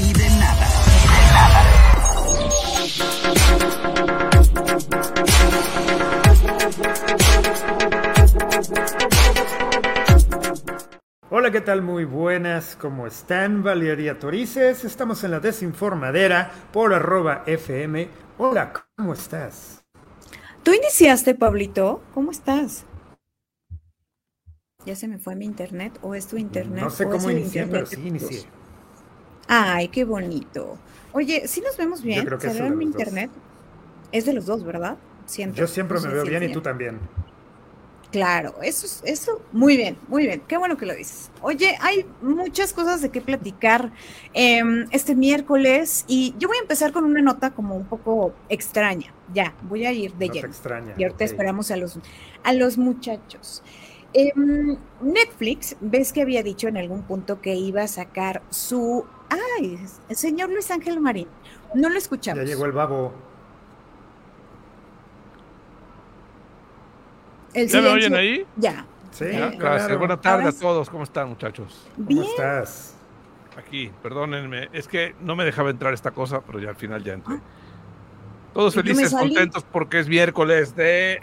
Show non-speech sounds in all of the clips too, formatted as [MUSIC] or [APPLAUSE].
y de nada. De nada. Hola, ¿qué tal? Muy buenas, ¿cómo están? Valeria Torices, estamos en la desinformadera por arroba FM. Hola, ¿cómo estás? ¿Tú iniciaste, Pablito? ¿Cómo estás? Ya se me fue mi internet, o es tu internet. No sé cómo inicié, pero sí inicié. Ay, qué bonito. Oye, ¿sí nos vemos bien? creo que ¿Se es ve de mi los dos. internet? Es de los dos, ¿verdad? Siento. Yo siempre No me veo bien y tú también. Claro, eso, es- eso, muy bien, muy bien. Qué bueno que lo dices. Oye, hay muchas cosas de qué platicar em, este miércoles y yo voy a empezar con una nota como un poco extraña. Ya, voy a ir de No lleno. extraña. Y ahorita esperamos a los, a los muchachos. Em, Netflix, ves que había dicho en algún punto que iba a sacar su... Ay, el señor Luis Ángel Marín. No lo escuchamos. Ya llegó el babo. El ¿Ya me oyen ahí? Ya. Sí, Eh, claro. Gracias. Buenas tardes a todos. ¿Cómo están, muchachos? ¿Cómo Bien. estás? Aquí, perdónenme. Es que no me dejaba entrar esta cosa, pero ya al final ya entré. Todos Ah. ¿Y yo me felices, contentos porque es miércoles de.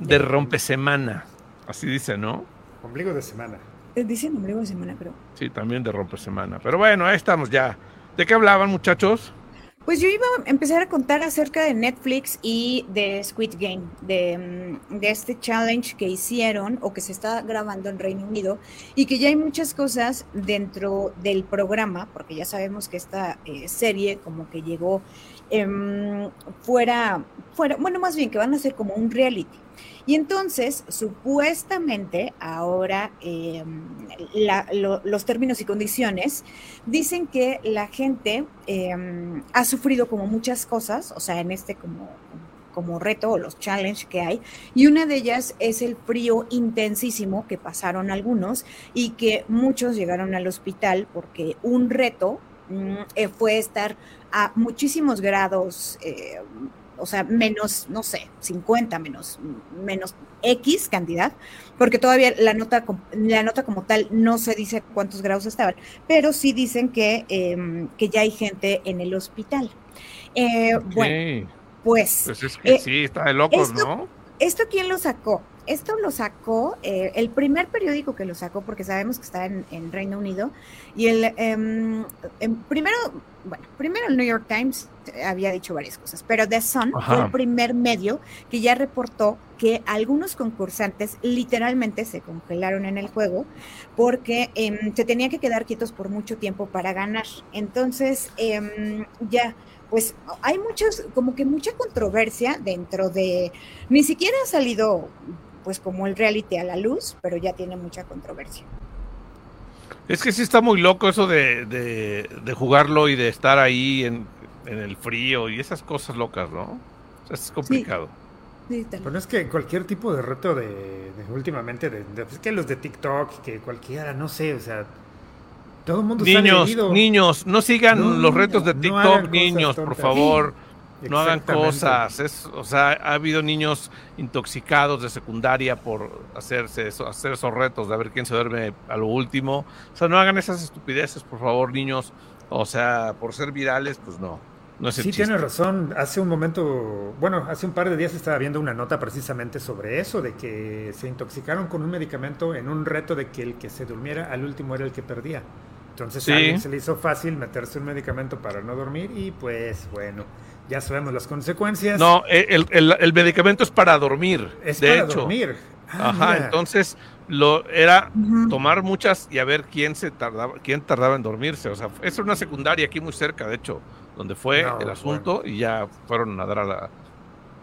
de rompesemana. Así dice, ¿no? Ombligo de semana. Eh, Dice ombligo de semana, creo. Sí, también de rompesemana. Pero bueno, ahí estamos ya. ¿De qué hablaban, muchachos? Pues yo iba a empezar a contar acerca de Netflix y de Squid Game, de, mm, de este challenge que hicieron o que se está grabando en Reino Unido y que ya hay muchas cosas dentro del programa, porque ya sabemos que esta eh, serie como que llegó em, fuera, fuera, bueno, más bien que van a ser como un reality. Y entonces, supuestamente, ahora em, los términos y condiciones dicen que la gente em, ha sufrido como muchas cosas, o sea, en este como, como reto o los challenge que hay, y una de ellas es el frío intensísimo que pasaron algunos y que muchos llegaron al hospital porque un reto mm, eh, fue estar a muchísimos grados. eh, o sea, menos, no sé, 50 menos, menos X cantidad, porque todavía la nota, la nota como tal no se dice cuántos grados estaban, pero sí dicen que, em, que ya hay gente en el hospital. Eh, Bueno, pues Pues es que eh, sí, está de locos, esto- ¿no? ¿Esto quién lo sacó? Esto lo sacó eh, el primer periódico que lo sacó, porque sabemos que está en, en Reino Unido, y el em, primero, bueno, primero el New York Times había dicho varias cosas, pero The Sun fue el primer medio que ya reportó que algunos concursantes literalmente se congelaron en el juego porque em, se tenían que quedar quietos por mucho tiempo para ganar. Entonces, ya pues hay muchos, como que mucha controversia dentro de, ni siquiera ha salido pues como el reality a la luz, pero ya tiene mucha controversia. Es que sí está muy loco eso de, de, de jugarlo y de estar ahí en, en el frío y esas cosas locas, ¿no? O sea, es complicado. Sí, tal- Pero es que cualquier tipo de reto de, de últimamente, de, de- es que los de TikTok, que cualquiera, no sé, o sea, todo el mundo Niños, herido. niños, no sigan No, los retos de TikTok, niños, por favor. No hagan cosas. Es, o sea, ha habido niños intoxicados de secundaria por hacerse eso- hacer esos retos de a ver quién se duerme a lo último. O sea, no hagan esas estupideces, por favor, niños. O sea, por ser virales, pues no. No es el Sí, chiste. tienes razón. Hace un momento, bueno, hace un par de días estaba viendo una nota precisamente sobre eso, de que se intoxicaron con un medicamento en un reto de que el que se durmiera al último era el que perdía. Entonces Sí. a alguien se le hizo fácil meterse un medicamento para no dormir y pues bueno, ya sabemos las consecuencias. No, eh, el, el- el medicamento es para dormir. es de para hecho. dormir. Ah, Ajá, mira. entonces lo era tomar muchas y a ver quién se tardaba, quién tardaba en dormirse. O sea, es una secundaria aquí muy cerca, de hecho, donde fue No, el asunto y ya fueron a dar a la-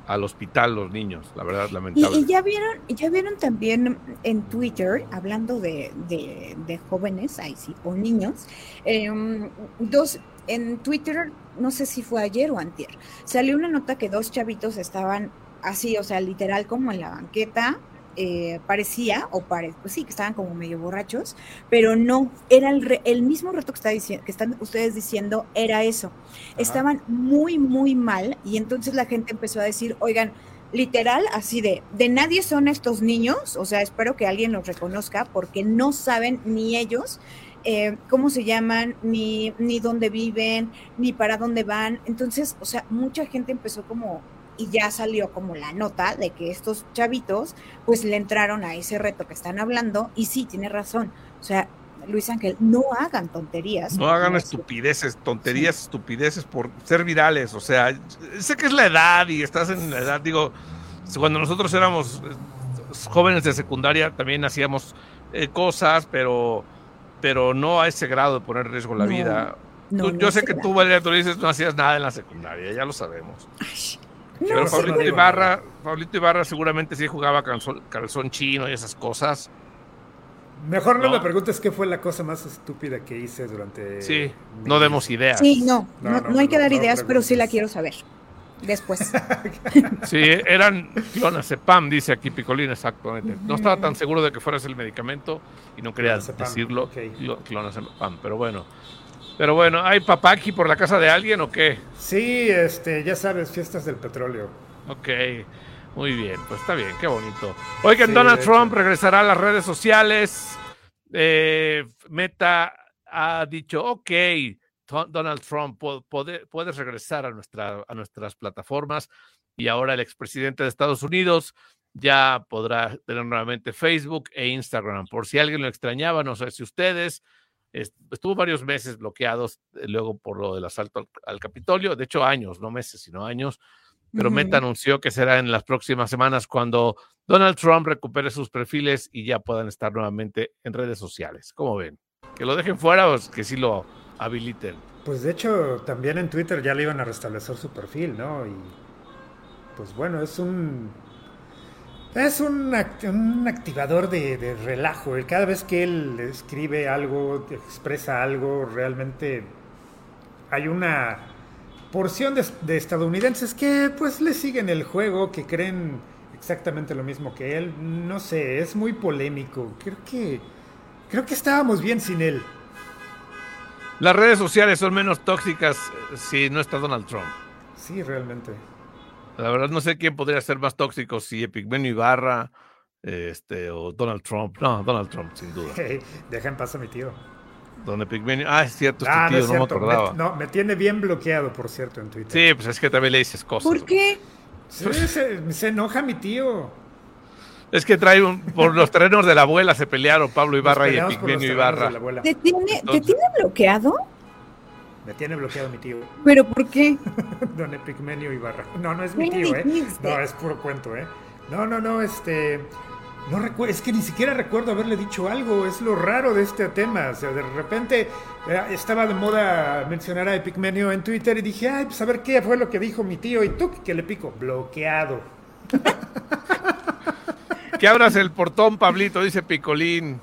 al hospital los niños, la verdad, lamentable. y ya vieron, ya vieron también en Twitter, hablando de, de- de jóvenes, ahí sí, o niños, em, dos, en Twitter, no sé si fue ayer o antier, salió una nota que dos chavitos estaban así, o sea, literal como en la banqueta, eh, parecía, o pare, pues sí, que estaban como medio borrachos, pero no, era el, re- el mismo reto que, está diciendo, que están ustedes diciendo, era eso. Estaban muy, muy mal y entonces la gente empezó a decir, oigan, literal, así de, de nadie son estos niños, o sea, espero que alguien los reconozca porque no saben ni ellos eh, cómo se llaman, ni, ni dónde viven, ni para dónde van. Entonces, o sea, mucha gente empezó como, y ya salió como la nota de que estos chavitos, pues le entraron a ese reto que están hablando, y sí, tiene razón. O sea, Luis Ángel, no hagan tonterías. No hagan estupideces, tonterías, estupideces por ser virales. O sea, sé que es la edad y estás en la edad, digo, cuando nosotros éramos eh, jóvenes de secundaria también hacíamos eh, cosas, pero, pero no a ese grado de poner en riesgo la vida. yo sé que tú, Valeria, tú dices no hacías nada en la secundaria, ya lo sabemos. pero Pablito Ibarra, Pablito Ibarra seguramente sí jugaba calzón, calzón chino y esas cosas. Mejor no, me preguntes qué fue la cosa más estúpida que hice durante. Sí, no demos ideas. Sí, no, no, hay que dar ideas, pero sí la quiero saber. Después. [LAUGHS] sí, eran clonazepam, dice aquí Picolín, exactamente. No estaba tan seguro de que fueras el medicamento y no quería decirlo. Okay. Clonazepam, pero bueno. Pero bueno, ¿hay papaki por la casa de alguien o qué? Sí, este, ya sabes, fiestas del petróleo. Ok. Muy bien, pues está bien, qué bonito. Oigan, Donald Trump regresará a las redes sociales. Eh, Meta ha dicho, ok, Donald Trump, puedes regresar a, nuestra, a nuestras plataformas y ahora el expresidente de Estados Unidos ya podrá tener nuevamente Facebook e Instagram. Por si alguien lo extrañaba, no sé si ustedes, estuvo varios meses bloqueados eh, luego por lo del asalto al Capitolio, de hecho años, no meses, sino años pero Meta anunció que será en las próximas semanas cuando Donald Trump recupere sus perfiles y ya puedan estar nuevamente en redes sociales. ¿Cómo ven? ¿Que lo dejen fuera o que sí lo habiliten? Pues de hecho, también en Twitter ya le iban a restablecer su perfil, ¿no? Y pues bueno, es un. Es un, un activador de, de relajo. Cada vez que él escribe algo, expresa algo, realmente hay una porción de, estadounidenses que pues le siguen el juego, que creen exactamente lo mismo que él. No sé, es muy polémico. Creo que creo que estábamos bien sin él. Las redes sociales son menos tóxicas eh, si no está Donald Trump. Sí, realmente. La verdad no sé quién podría ser más tóxico, si Epigmenio Ibarra este, o Donald Trump. No, Donald Trump, sin duda. [LAUGHS] deja en paz a mi tío. Donde Pigmenio. Ah, es cierto, ah, no, me acordaba. Me, no, me tiene bien bloqueado, por cierto, en Twitter. Sí, pues es que también le dices cosas. ¿Por qué? se, enoja mi tío. Es que trae un, por los terrenos de la abuela se pelearon Pablo Ibarra y Epigmenio Ibarra. ¿Te tiene, ¿Te tiene bloqueado? Me tiene bloqueado mi tío. ¿Pero por qué? [LAUGHS] Don Epigmenio Ibarra. No, no es mi tío, ¿eh? No, es puro cuento, ¿eh? No, no, no, este. No recuerdo, es que ni siquiera recuerdo haberle dicho algo, es lo raro de este tema. O sea, de repente eh, estaba de moda mencionar a Epicmenio en Twitter y dije, ay, pues a ver qué fue lo que dijo mi tío. Y tú, que le pico, bloqueado. [LAUGHS] que abras el portón, Pablito, dice Picolín.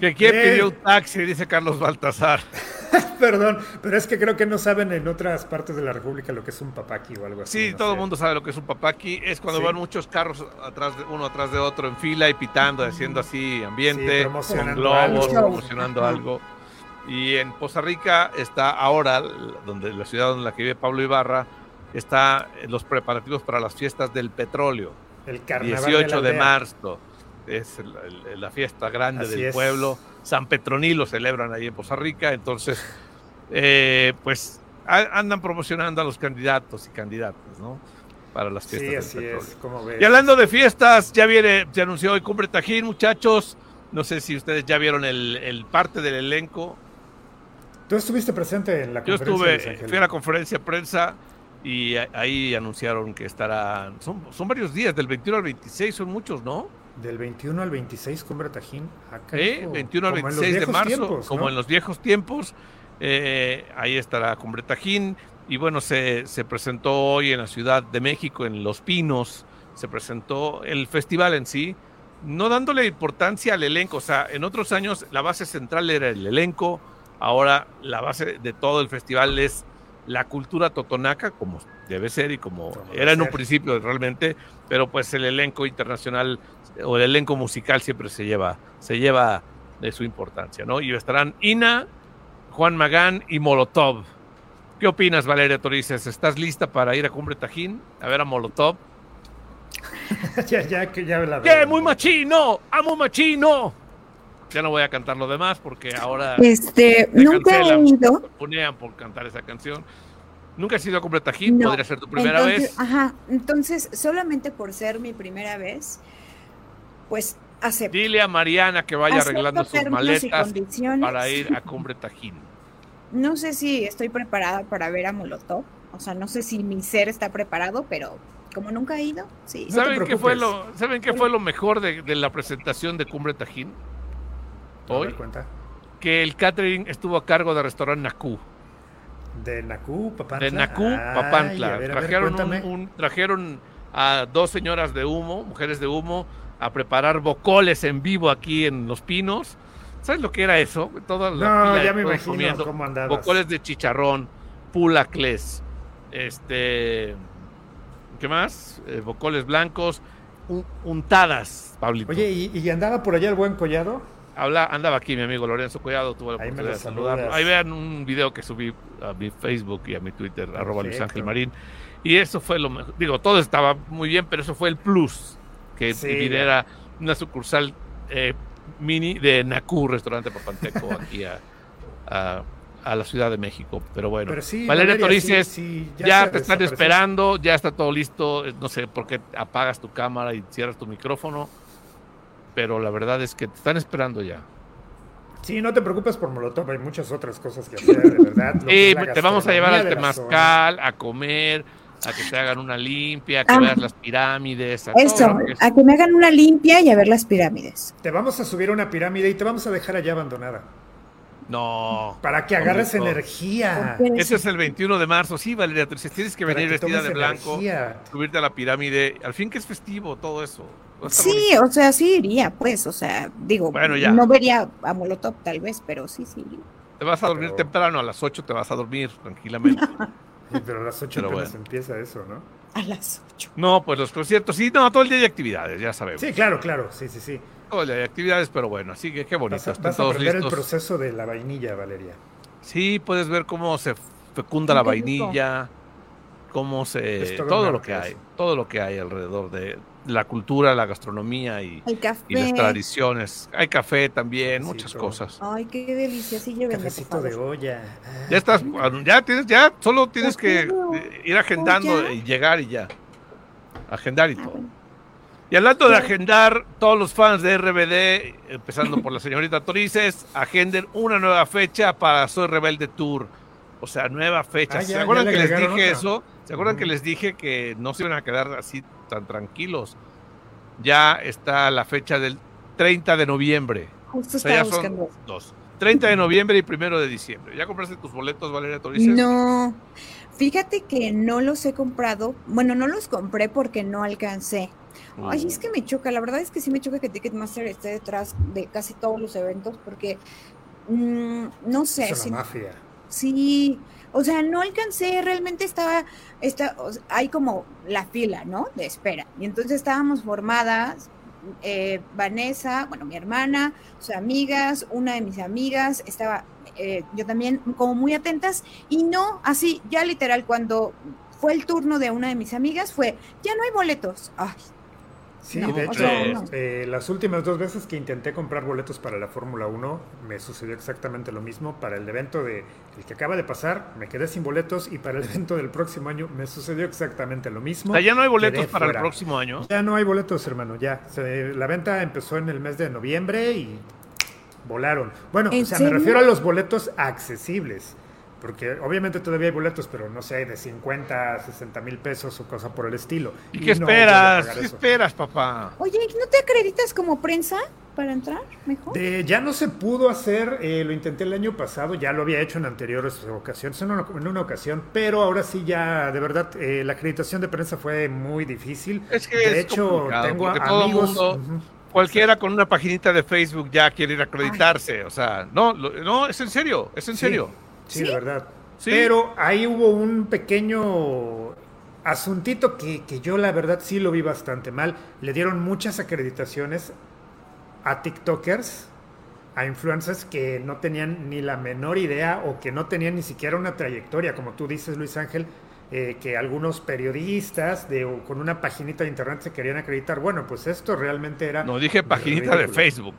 Que quién pidió un taxi, dice Carlos Baltasar. [LAUGHS] Perdón, pero es que creo que no saben en otras partes de la República lo que es un papaki o algo así. Sí, todo el mundo sabe lo que es un papaki. Es cuando van muchos carros atrás de, uno atrás de otro en fila y pitando, haciendo así ambiente, con globos, promocionando algo. Y en Poza Rica está ahora, donde la ciudad donde la que vive Pablo Ibarra, está en los preparativos para las fiestas del petróleo. El 18 de, marzo es la fiesta grande del pueblo. San Petronilo celebran ahí en Poza Rica, entonces, eh, pues andan promocionando a los candidatos y candidatas, ¿no? Para las fiestas. Sí, así es, Y hablando de fiestas, ya viene, se anunció hoy Cumbre Tajín, muchachos. No sé si ustedes ya vieron el, parte del elenco. ¿Tú estuviste presente en la conferencia? Yo estuve, fui a la conferencia de prensa y ahí anunciaron que estará, son, son varios días, del 21 al 26, son muchos, ¿no? Del 21 al 26, Cumbre Tajín. Acá, 21 al 26 de marzo, como en los viejos tiempos. Eh, ahí estará Cumbre Tajín. Y bueno, se, se presentó hoy en la Ciudad de México, en Los Pinos, se presentó el festival en sí, no dándole importancia al elenco. O sea, en otros años la base central era el elenco, ahora la base de todo el festival es la cultura totonaca, como debe ser y como, era en un principio realmente, pero pues el elenco internacional o el elenco musical siempre se lleva, se lleva de su importancia, ¿no? Y estarán Ina, Juan Magán y Molotov. ¿Qué opinas, Valeria Torices? ¿Estás lista para ir a Cumbre Tajín a ver a Molotov? [LAUGHS] ya, ya, que ya la veo. ¡Qué muy machino! ¡Amo machino! Ya no voy a cantar lo demás porque ahora Este, nunca he ido. me punean por cantar esa canción. Nunca he sido con Brett Hit, No. podría ser tu primera Entonces, vez. Ajá, entonces solamente por ser mi primera vez, pues acepto. Dile a Mariana que vaya Acepto arreglando sus maletas para ir a [LAUGHS] Cumbre Tajín. No sé si estoy preparada para ver a Molotov, o sea, no sé si mi ser está preparado, pero como nunca he ido, sí. No ¿Saben qué fue lo, ¿saben qué fue lo mejor de, de la presentación de Cumbre Tajín? Hoy, cuenta. que el catering estuvo a cargo del restaurante Nakú. De Nacú, Papantla. De Nakú, Ay, Papantla. a ver, a ver, trajeron, un- trajeron a dos señoras de humo, mujeres de humo, a preparar bocoles en vivo aquí en Los Pinos. ¿Sabes lo que era eso? Toda la No, ya me imagino comiendo cómo andabas. Bocoles de chicharrón, pulacles, este, ¿qué más? Eh, bocoles blancos, un- untadas, Pablito. Oye, ¿y, y andaba por allá el buen collado? Habla, andaba aquí mi amigo Lorenzo Collado, tuve la oportunidad de saludarlo. Ahí vean un video que subí a mi Facebook y a mi Twitter, arroba Luis. Ángel Marín. Y eso fue lo mejor. Digo, todo estaba muy bien, pero eso fue el plus. Que Sí, viniera una sucursal eh, mini de Nakú, restaurante papanteco, [LAUGHS] aquí a, a- a la Ciudad de México. Pero bueno, Pero sí, Valeria Torices, sí, ya, te están esperando, ya está todo listo. eh, No sé por qué apagas tu cámara y cierras tu micrófono, pero la verdad es que te están esperando ya. Sí, no te preocupes por Molotov, hay muchas otras cosas que hacer, de verdad. lo Sí, te vamos a llevar al. Temazcal, a comer, a que te hagan una limpia, a que Ah. veas las pirámides. A Eso, que es- a que me hagan una limpia y a ver las pirámides. Te vamos a subir a una pirámide y te vamos a dejar allá abandonada. No. Para que agarres no. energía. Ese es el 21 de marzo. Sí, Valeria, tienes que venir que vestida de blanco, energía. subirte a la pirámide. Al fin que es festivo todo eso. Sí, o sea, sí iría, pues, o sea, digo, Bueno, ya. no vería a Molotov tal vez, pero sí, sí. Te vas a dormir Pero- temprano, a las 8 te vas a dormir tranquilamente. [LAUGHS] Sí, Pero a las 8 Pero apenas bueno. empieza eso, ¿no? A las 8. no, pues los conciertos, sí, no, todo el día hay actividades, ya sabemos. Sí, claro, claro, sí, sí, sí. Todo el día hay actividades, pero bueno, así que qué bonito. Vas a, están vas a el proceso de la vainilla, Valeria. Sí, puedes ver cómo se fecunda la vainilla, cómo se todo lo que hay, todo lo que hay alrededor de la cultura, la gastronomía y, y las tradiciones. Hay café también, muchas cosas. Ay, qué delicia, sí, llévenme, por Cafecito de olla. Ay, Ya estás, ya tienes, ya solo tienes que eh, ir agendando y llegar y ya. Agendar y Ah, todo. bueno. Y hablando de agendar, todos los fans de RBD, empezando por la señorita Torices, agenden una nueva fecha para Soy Rebelde Tour. O sea, nueva fecha. Ah, ¿Se acuerdan que les dije otra. eso? ¿Se acuerdan que les dije que no se iban a quedar así tan tranquilos? Ya está la fecha del 30 de noviembre. Justo O sea, ya estaba son buscando. dos. 30 de noviembre y 1 de diciembre. ¿Ya compraste tus boletos, Valeria Torices? No, fíjate que no los he comprado. Bueno, no los compré porque no alcancé. Ay, es que me choca, la verdad es que sí me choca que Ticketmaster esté detrás de casi todos los eventos porque mm, no sé, Es si- mafia. sí, o sea, no alcancé, realmente estaba, está, hay como la fila, ¿no? De espera. Y entonces estábamos formadas, eh, Vanessa, bueno, mi hermana, sus amigas, una de mis amigas, estaba eh, yo también como muy atentas y no, así, ya literal, cuando fue el turno de una de mis amigas, fue, ya no hay boletos. Ay, Sí, No, de hecho, sea, no. eh, las últimas dos veces que intenté comprar boletos para la Fórmula 1, me sucedió exactamente lo mismo. Para el evento de el que acaba de pasar, me quedé sin boletos y para el evento del próximo año me sucedió exactamente lo mismo. O sea, ya no hay boletos Quedé para el próximo año. Ya no hay boletos, hermano, ya. Se- la venta empezó en el mes de noviembre y volaron. Bueno, ¿En o sea, me refiero a los boletos accesibles. Porque obviamente todavía hay boletos, pero no sé, de 50, 60 mil pesos o cosa por el estilo. ¿Y qué no esperas? ¿Qué eso. esperas, papá? Oye, ¿no te acreditas como prensa para entrar mejor? De- ya no se pudo hacer, eh, lo intenté el año pasado, ya lo había hecho en anteriores ocasiones, en una, en una ocasión, pero ahora sí ya, de verdad, eh, la acreditación de prensa fue muy difícil. Es que de es hecho, tengo todo amigos... mundo- Ujú. Cualquiera con una paginita de Facebook ya quiere ir a acreditarse. O sea, no, lo- no, es en serio, es en Sí, serio. Sí, ¿Sí? de verdad. Sí. Pero ahí hubo un pequeño asuntito que, que yo la verdad sí lo vi bastante mal. Le dieron muchas acreditaciones a TikTokers, a influencers que no tenían ni la menor idea o que no tenían ni siquiera una trayectoria, como tú dices, Luis Ángel, eh, que algunos periodistas de, o con una paginita de internet se querían acreditar. Bueno, pues esto realmente era No dije paginita de. Facebook.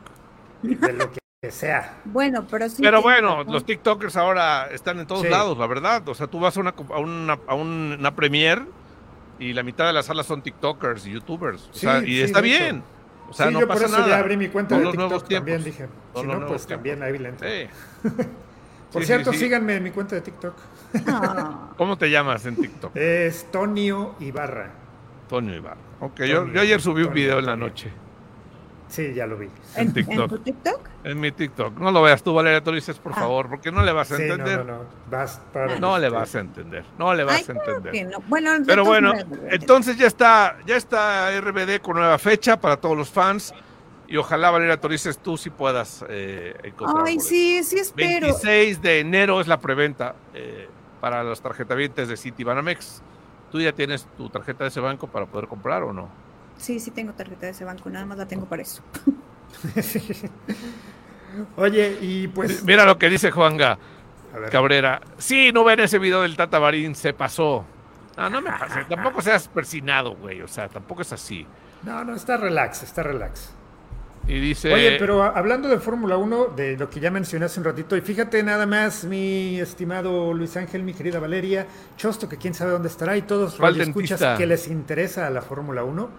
de lo que sea. Bueno, pero sí. Pero bueno, razón. los TikTokers ahora están en todos Sí. lados, la verdad. O sea, tú vas a una, a una, a una premier y la mitad de las salas son TikTokers y YouTubers. O Sí, sea, y sí, está bien. O sea, sí, no yo por pasa eso nada. ya abrí mi cuenta Son de los nuevos TikTok también, tiempos. dije. Son Si no, pues también tiempos. ahí le entro. Sí. [LAUGHS] Por Sí, cierto, sí, sí. síganme en mi cuenta de TikTok. Ah, ¿Cómo te llamas en TikTok? Es Tonio Ibarra. Toño Ibarra. Ok, yo, Toño, yo ayer subí un video en la noche. Sí, ya lo vi. En ¿En, TikTok. en tu TikTok? En mi TikTok. No lo veas tú, Valeria, dices, por Ah. favor, porque no le vas a Sí, no, entender. no, no. Vas para No le este, vas a entender. No le vas Ay, a entender. no. Bueno, Pero bueno, entonces ya está, ya está RBD con nueva fecha para todos los fans. Y ojalá, Valeria Torices, tú sí puedas eh, encontrar. Ay, sí, sí espero. 26 de enero es la preventa eh, para los tarjetavientes de City Banamex. ¿Tú ya tienes tu tarjeta de ese banco para poder comprar o no? Sí, sí tengo tarjeta de ese banco, nada más la tengo para eso. [LAUGHS] Oye, y pues. Mira lo que dice Juanga Cabrera. Sí, no ven ese video del Tata Marín, se pasó. No, no me pasé. [LAUGHS] Tampoco seas persinado, güey. O sea, tampoco es así. no, no, está relax, está relax. Y dice. Oye, pero hablando de Fórmula 1, de lo que ya mencioné hace un ratito, y fíjate nada más, mi estimado Luis Ángel, mi querida Valeria, Chosto, que quién sabe dónde estará, y todos ¿Cuál los escuchas que les interesa a la Fórmula 1.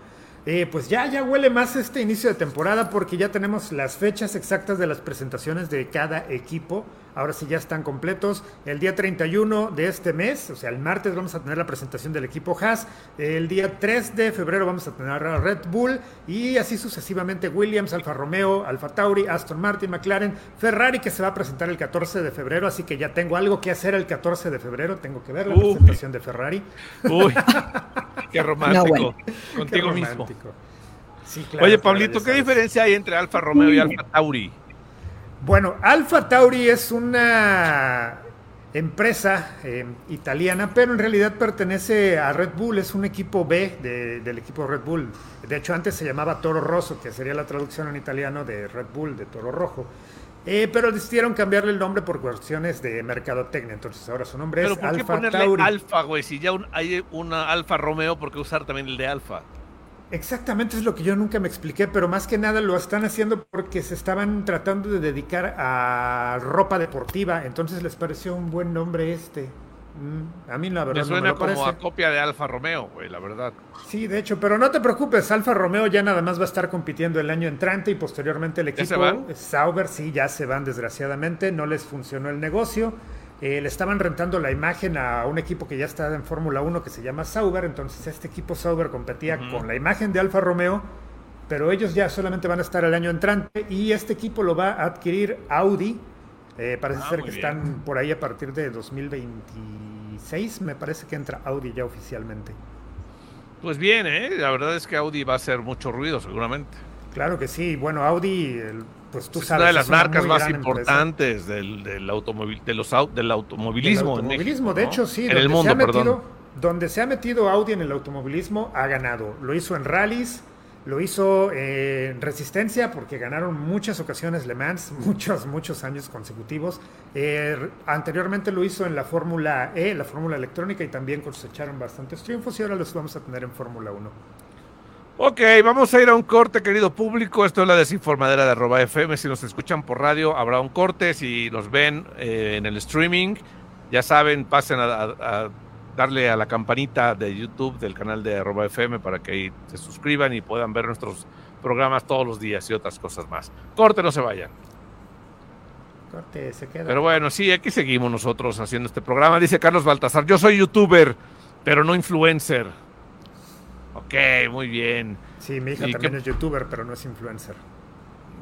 Eh, pues ya, ya huele más este inicio de temporada porque ya tenemos las fechas exactas de las presentaciones de cada equipo. Ahora sí ya están completos. El día 31 de este mes, o sea, el martes vamos a tener la presentación del equipo Haas. El día 3 de febrero vamos a tener a Red Bull y así sucesivamente Williams, Alfa Romeo, Alfa Tauri, Aston Martin, McLaren, Ferrari que se va a presentar el 14 de febrero, así que ya tengo algo que hacer el 14 de febrero, tengo que ver la Uy. presentación de Ferrari. Uy, [LAUGHS] qué romántico. No, bueno. Contigo Qué mismo. romántico. Sí, claro, Oye, Pablito, ¿qué diferencia hay entre Alfa Romeo y Alfa Tauri? Bueno, Alfa Tauri es una empresa eh, italiana, pero en realidad pertenece a Red Bull, es un equipo B de- del equipo Red Bull. De hecho, antes se llamaba Toro Rosso, que sería la traducción en italiano de Red Bull, de Toro Rojo. Eh, pero decidieron cambiarle el nombre por cuestiones de mercadotecnia, entonces ahora su nombre Pero es ¿por qué Alfa ponerle Tauri. Alfa, güey? Si ya un- hay una Alfa Romeo, ¿por qué usar también el de Alfa? Exactamente es lo que yo nunca me expliqué, pero más que nada lo están haciendo porque se estaban tratando de dedicar a ropa deportiva, entonces les pareció un buen nombre este. Mm, a mí la verdad Me no suena me lo como parece. a copia de Alfa Romeo, güey, la verdad. Sí, de hecho, pero no te preocupes, Alfa Romeo ya nada más va a estar compitiendo el año entrante y posteriormente el ¿Ya equipo se van? Sauber sí ya se van desgraciadamente, no les funcionó el negocio. Eh, le estaban rentando la imagen a un equipo que ya está en Fórmula 1 que se llama Sauber, entonces este equipo Sauber competía con la imagen de Alfa Romeo, pero ellos ya solamente van a estar el año entrante y este equipo lo va a adquirir Audi. Eh, parece Ah, ser que bien. están por ahí a partir de 2026, me parece que entra Audi ya oficialmente. Pues bien, ¿eh? La verdad es que Audi va a hacer mucho ruido, seguramente. Claro que sí. Bueno, Audi, el- pues tú es sabes. una de las es marcas más importantes del, del, automóvil, de los, del Del automovilismo. en automovilismo, México, de ¿no? hecho, sí. En donde el se mundo, ha metido, perdón. Donde se ha metido Audi en el automovilismo, ha ganado. Lo hizo en rallies, lo hizo eh, en resistencia, porque ganaron muchas ocasiones Le Mans, [LAUGHS] muchos, muchos años consecutivos. Eh, anteriormente lo hizo en la Fórmula E, la Fórmula electrónica, y también cosecharon bastantes triunfos, y ahora los vamos a tener en Fórmula 1. Ok, vamos a ir a un corte, querido público. Esto es la desinformadera de arroba FM. Si nos escuchan por radio, habrá un corte. Si nos ven eh, en el streaming, ya saben, pasen a, a- a darle a la campanita de YouTube del canal de arroba FM para que ahí se suscriban y puedan ver nuestros programas todos los días y otras cosas más. Corte, no se vayan. Corte, se queda. Pero bueno, sí, aquí seguimos nosotros haciendo este programa. Dice Carlos Baltasar, yo soy youtuber, pero no influencer. Ok, muy bien. sí, mi hija ¿y también es youtuber, pero no es influencer.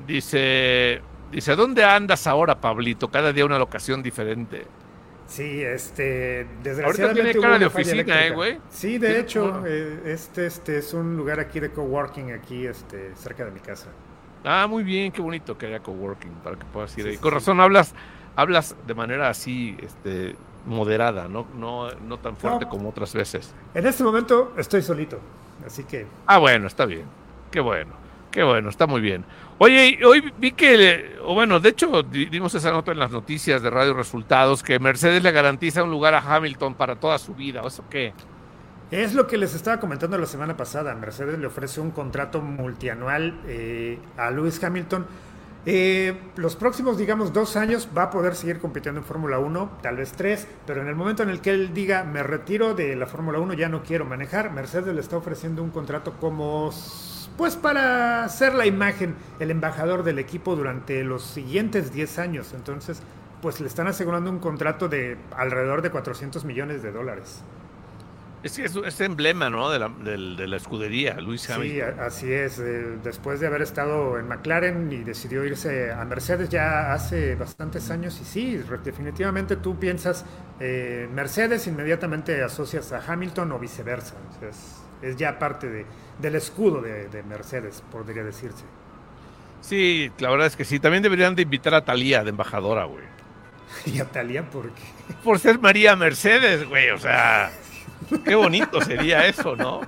Dice, dice, ¿dónde andas ahora, Pablito? Cada día una locación diferente. Sí, este, desgraciadamente tiene hubo cara de oficina. ¿eh, güey? Sí, de Tiene hecho, eh, este, este es un lugar aquí de coworking aquí, este, cerca de mi casa. Ah, muy bien, qué bonito que haya coworking para que puedas ir Sí, ahí. sí, Con sí. razón hablas, hablas de manera así, este, moderada, no, no, no tan fuerte No. como otras veces. En este momento estoy solito, así que Ah, bueno, está bien. Qué bueno, qué bueno, está muy bien. Oye, hoy vi que, o bueno, de hecho, di- dimos esa nota en las noticias de Radio Resultados, que Mercedes le garantiza un lugar a Hamilton para toda su vida. ¿Eso qué? es lo que les estaba comentando la semana pasada. Mercedes le ofrece un contrato multianual eh, a Lewis Hamilton. Eh, los próximos, digamos, dos años va a poder seguir compitiendo en Fórmula 1, tal vez tres, pero en el momento en el que él diga, me retiro de la Fórmula 1, ya no quiero manejar, Mercedes le está ofreciendo un contrato como, pues para ser la imagen, el embajador del equipo durante los siguientes 10 años. Entonces, pues le están asegurando un contrato de alrededor de 400 millones de dólares. Es, es, es emblema, ¿no? De la, de, de la escudería, Luis Sí, Hamilton. a- así es. eh, después de haber estado en McLaren y decidió irse a Mercedes ya hace bastantes años. Y sí, definitivamente tú piensas eh, Mercedes, inmediatamente asocias a Hamilton o viceversa. O sea, es, es ya parte de, del escudo de, de Mercedes, podría decirse. Sí, la verdad es que sí. También deberían de invitar a Talía de embajadora, güey. [LAUGHS] Y a Talia, porque Por ser María Mercedes, güey. O sea, [LAUGHS] qué bonito sería eso, ¿no?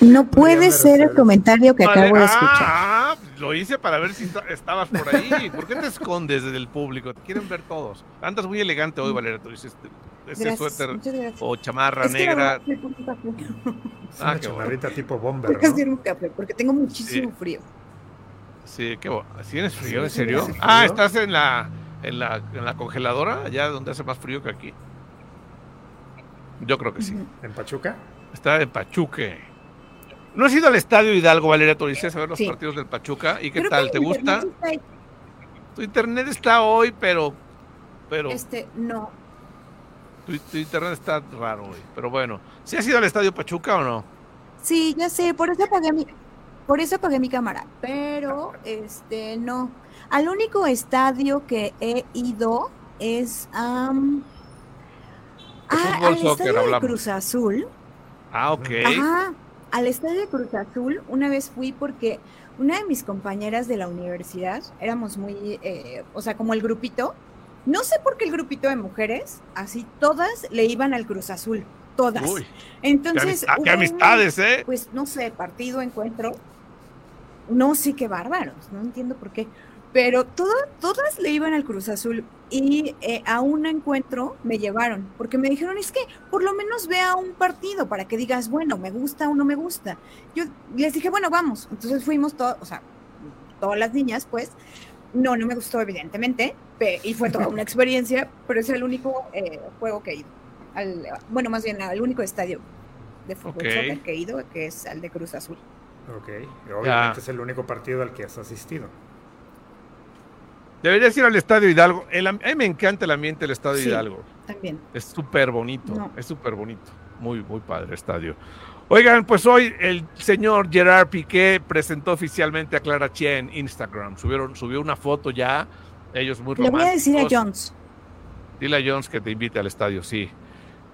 No puede ser el comentario que acabo de escuchar. Ah, lo hice para ver si esta- estabas por ahí. ¿Por qué te escondes del público? Te quieren ver todos. Andas muy elegante hoy, Valeria. Tú dices, ese Gracias, suéter o chamarra Es que negra. verdad, me pongo un café. es Ah, una qué chamarrita tipo bomber, ¿no? un café porque tengo muchísimo Sí. frío. Sí, qué bo- ¿Tienes frío? ¿En serio? Ah, ¿estás en la, en la, en la congeladora? Allá donde hace más frío que aquí. Yo creo que sí. ¿En Pachuca? Está en Pachuque. ¿No has ido al Estadio Hidalgo, Valeria Torices, a ver los Sí. partidos del Pachuca? ¿Y qué Creo tal? ¿Te gusta? está. Tu internet está hoy, pero... pero Este, no. tu, tu internet está raro hoy. Pero bueno. ¿Sí has ido al Estadio Pachuca o no? Sí, ya sé, por eso apagué mi, por eso apagué mi cámara. Pero, este, no. Al único estadio que he ido es De ah, fútbol, al soccer estadio de hablamos. Cruz Azul. Ah, ok. Ajá, al estadio de Cruz Azul una vez fui porque una de mis compañeras de la universidad, éramos muy, eh, o sea, como el grupito, no sé por qué el grupito de mujeres, así todas le iban al Cruz Azul, todas. Uy, qué, Entonces, amistad- qué hubo un- amistades, ¿eh? pues no sé, partido, encuentro, no sé qué bárbaros, no entiendo por qué, pero todas, todas le iban al Cruz Azul y eh, a un encuentro me llevaron, porque me dijeron, es que por lo menos vea un partido para que digas, bueno, me gusta o no me gusta. Yo les dije, bueno, vamos, entonces fuimos todos, o sea, todas las niñas, pues, no, no me gustó evidentemente, y fue toda una experiencia, pero es el único eh, juego que he ido, al, bueno, más bien al único estadio de fútbol que he ido, que es al de Cruz Azul. Ok. Y obviamente es el único partido al que has asistido. Deberías ir al Estadio Hidalgo. El a mí me encanta el ambiente del Estadio Sí. Hidalgo. También. Es súper bonito, No. es súper bonito. Muy, muy padre el estadio. Oigan, pues hoy el señor Gerard Piqué presentó oficialmente a Clara Chia en Instagram. Subieron, subió una foto ya, ellos muy Le voy a decir a románticos. Jones. Dile a Jones que te invite al estadio, sí.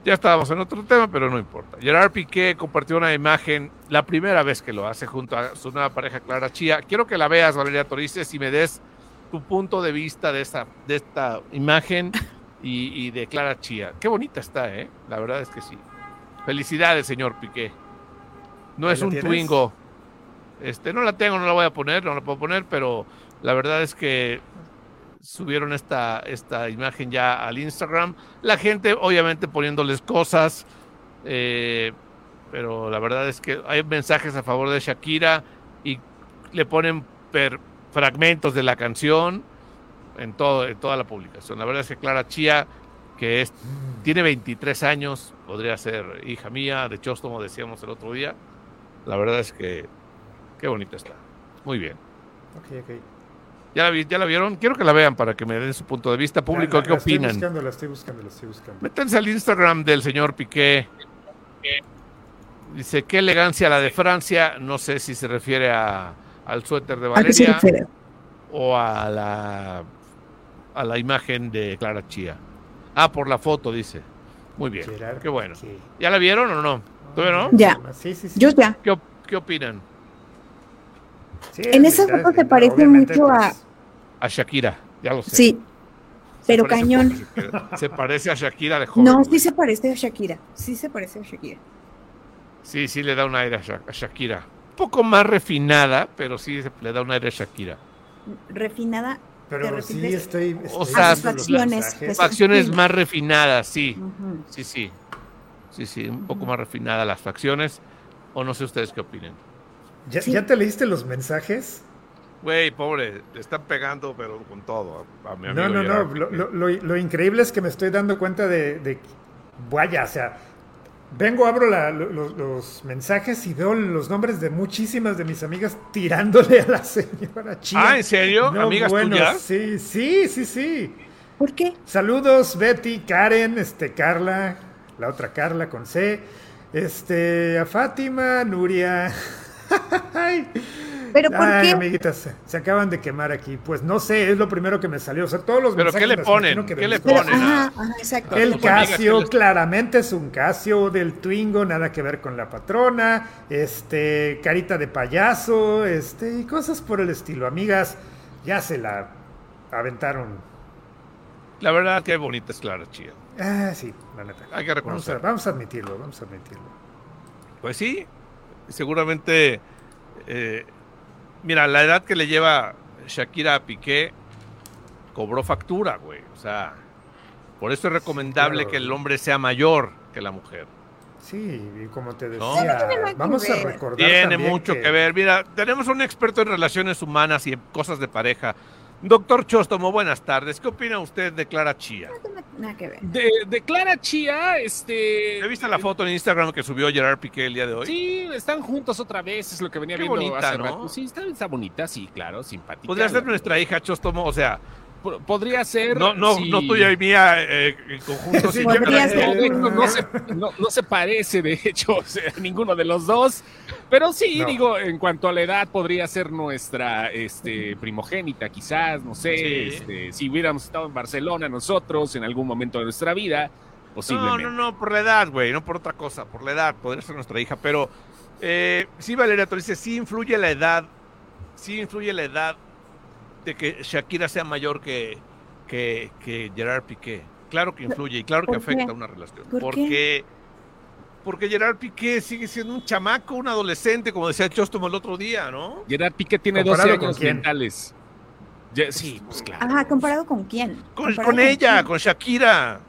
Ya estábamos en otro tema, pero no importa. Gerard Piqué compartió una imagen, la primera vez que lo hace junto a su nueva pareja Clara Chía. Quiero que la veas, Valeria Torices, y me des tu punto de vista de esta, de esta imagen y, y de Clara Chía. Qué bonita está, ¿eh? La verdad es que sí. Felicidades, señor Piqué. No ¿Ahí es un tienes? Twingo. Este, no la tengo, no la voy a poner, no la puedo poner, pero la verdad es que subieron esta, esta imagen ya al Instagram. La gente, obviamente, poniéndoles cosas, eh, pero la verdad es que hay mensajes a favor de Shakira y le ponen per- fragmentos de la canción en, todo, en toda la publicación. La verdad es que Clara Chía, que es, tiene 23 años, podría ser hija mía, de Chóstomo, decíamos el otro día. La verdad es que qué bonita está. Muy bien. Ok, ok. ¿Ya la, vi- ¿Ya la vieron? Quiero que la vean para que me den su punto de vista público. La- ¿Qué la Estoy opinan? buscando, la estoy buscando, la estoy buscando. Métanse al Instagram del señor Piqué. Dice, qué elegancia la de Francia. No sé si se refiere a, al suéter de ¿A qué se Valeria o a la, a la imagen de Clara Chía. Ah, por la foto, dice. Muy bien. Gerard Qué bueno. ¿Ya la vieron o no? ¿Todavía no? Ya. Sí, sí, sí. Yo ya. ¿Qué, qué opinan? Sí, En es esa linda, foto es se parece mucho a- pues, A Shakira, ya lo sé. Sí, Se pero cañón. Se parece a Shakira de joven. No, sí se parece a Shakira. Sí se parece a Shakira. Sí, sí le da un aire a Sha- a Shakira. Un poco más refinada, pero sí se- le da un aire a Shakira. Refinada. ¿Te Pero sí estoy. estoy O sea, facciones, pues, Facciones más refinadas, sí. Sí, sí. Sí, sí, un poco más refinadas las facciones. O no sé ustedes qué opinen. ¿Ya, Sí. ya te leíste los mensajes? Güey, pobre, le están pegando, pero con todo a, a mi amigo No, no, no. Gerard lo- lo- lo increíble es que me estoy dando cuenta de, de- vaya, o sea, vengo, abro la- lo- lo- los mensajes y veo los nombres de muchísimas de mis amigas tirándole a la señora Chía. Ah, ¿en serio? No, ¿Amigas bueno, tuyas? Sí, sí, sí, sí. ¿Por qué? Saludos, Betty, Karen, este, Carla, la otra Carla con C, este, a Fátima, Nuria. [LAUGHS] Ay. ¿Pero por Ay, qué? amiguitas, se, se acaban de quemar aquí. Pues no sé, es lo primero que me salió. O sea, todos los ¿Pero qué le ponen? que ¿Qué le Pero, ponen? ajá, ajá, exacto. El Casio, ¿qué les- claramente es un Casio del Twingo, nada que ver con la patrona, este, carita de payaso, este, y cosas por el estilo. Amigas, ya se la aventaron. La verdad, qué bonita es Clara Chía. Ah, sí, la neta. Hay que Vamos a, reconocer. vamos a admitirlo, vamos a admitirlo. Pues sí, seguramente. eh, mira, la edad que le lleva Shakira a Piqué cobró factura, güey. O sea, por eso es recomendable claro. que el hombre sea mayor que la mujer. Sí, y como te decía, No. Que vamos a recordar Tiene también mucho que... ver. Mira, tenemos un experto en relaciones humanas y en cosas de pareja. Doctor Chostomo, buenas tardes. ¿Qué opina usted de Clara Chía? Nada que ver. De, de Clara Chía, este. ¿He visto la foto en Instagram que subió Gerard Piqué el día de hoy? Sí, están juntos otra vez, es lo que venía Qué viendo bonita, hace ¿no? rato. Sí, está, está bonita, sí, claro, simpática. Podría ser nuestra hija Chostomo, o sea, Podría ser. no, no, no tuya y mía eh, en conjunto. Sí, cada ser. Hecho, no, se, no, no se parece, de hecho, [LAUGHS] o sea, ninguno de los dos. Pero sí, No. digo, en cuanto a la edad, podría ser nuestra este, primogénita, quizás, no sé. Sí. este, si hubiéramos estado en Barcelona nosotros en algún momento de nuestra vida, No, posiblemente. no, no, por la edad, güey, no por otra cosa, por la edad, podría ser nuestra hija, pero eh, sí, Valeria, tú dices, sí influye la edad, sí influye la edad de que Shakira sea mayor que, que, que Gerard Piqué. Claro que influye y claro que afecta una relación. ¿Por qué? porque, porque Gerard Piqué sigue siendo un chamaco, un adolescente, como decía Chostomo el otro día, ¿no? Gerard Piqué tiene 12 ¿Comparado con años mentales. Sí, pues claro. Ajá, ¿comparado con quién? Con, ¿Comparado con ella, quién? con Shakira.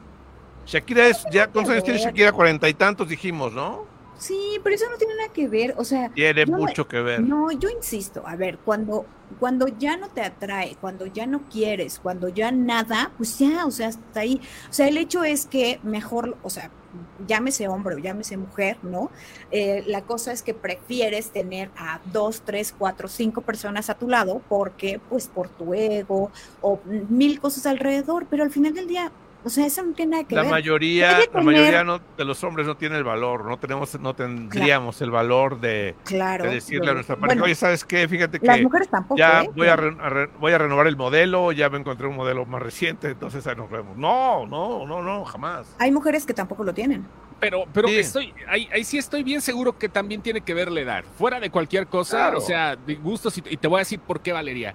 Shakira es, ya, ¿cuántos años tiene. Shakira? Cuarenta y tantos dijimos, ¿no? Sí, pero eso no tiene nada que ver. O sea, Tiene Yo- mucho que ver. No, yo insisto, a ver, cuando, cuando ya no te atrae, cuando ya no quieres, cuando ya nada, pues ya, o sea, hasta ahí. O sea, el hecho es que mejor, o sea, llámese hombre o llámese mujer, ¿no? Eh, la cosa es que prefieres tener a dos, tres, cuatro, cinco personas a tu lado porque, pues, por tu ego o mil cosas alrededor, pero al final del día, o sea, eso no tiene nada que La ver. mayoría, la mayoría no- de los hombres no tiene el valor, no tenemos, no tendríamos el valor de, Claro. de decirle a nuestra pareja, bueno, oye, ¿sabes qué? Fíjate las que mujeres tampoco. ya ¿eh? voy a, re- a re- voy a renovar el modelo, ya me encontré un modelo más reciente, entonces ahí nos vemos. No, no, no, no, jamás. Hay mujeres que tampoco lo tienen. Pero, pero Sí. estoy, ahí, ahí sí estoy bien seguro que también tiene que ver la edad. Fuera de cualquier cosa, Claro. o sea, de gustos, y, y te voy a decir por qué, Valeria.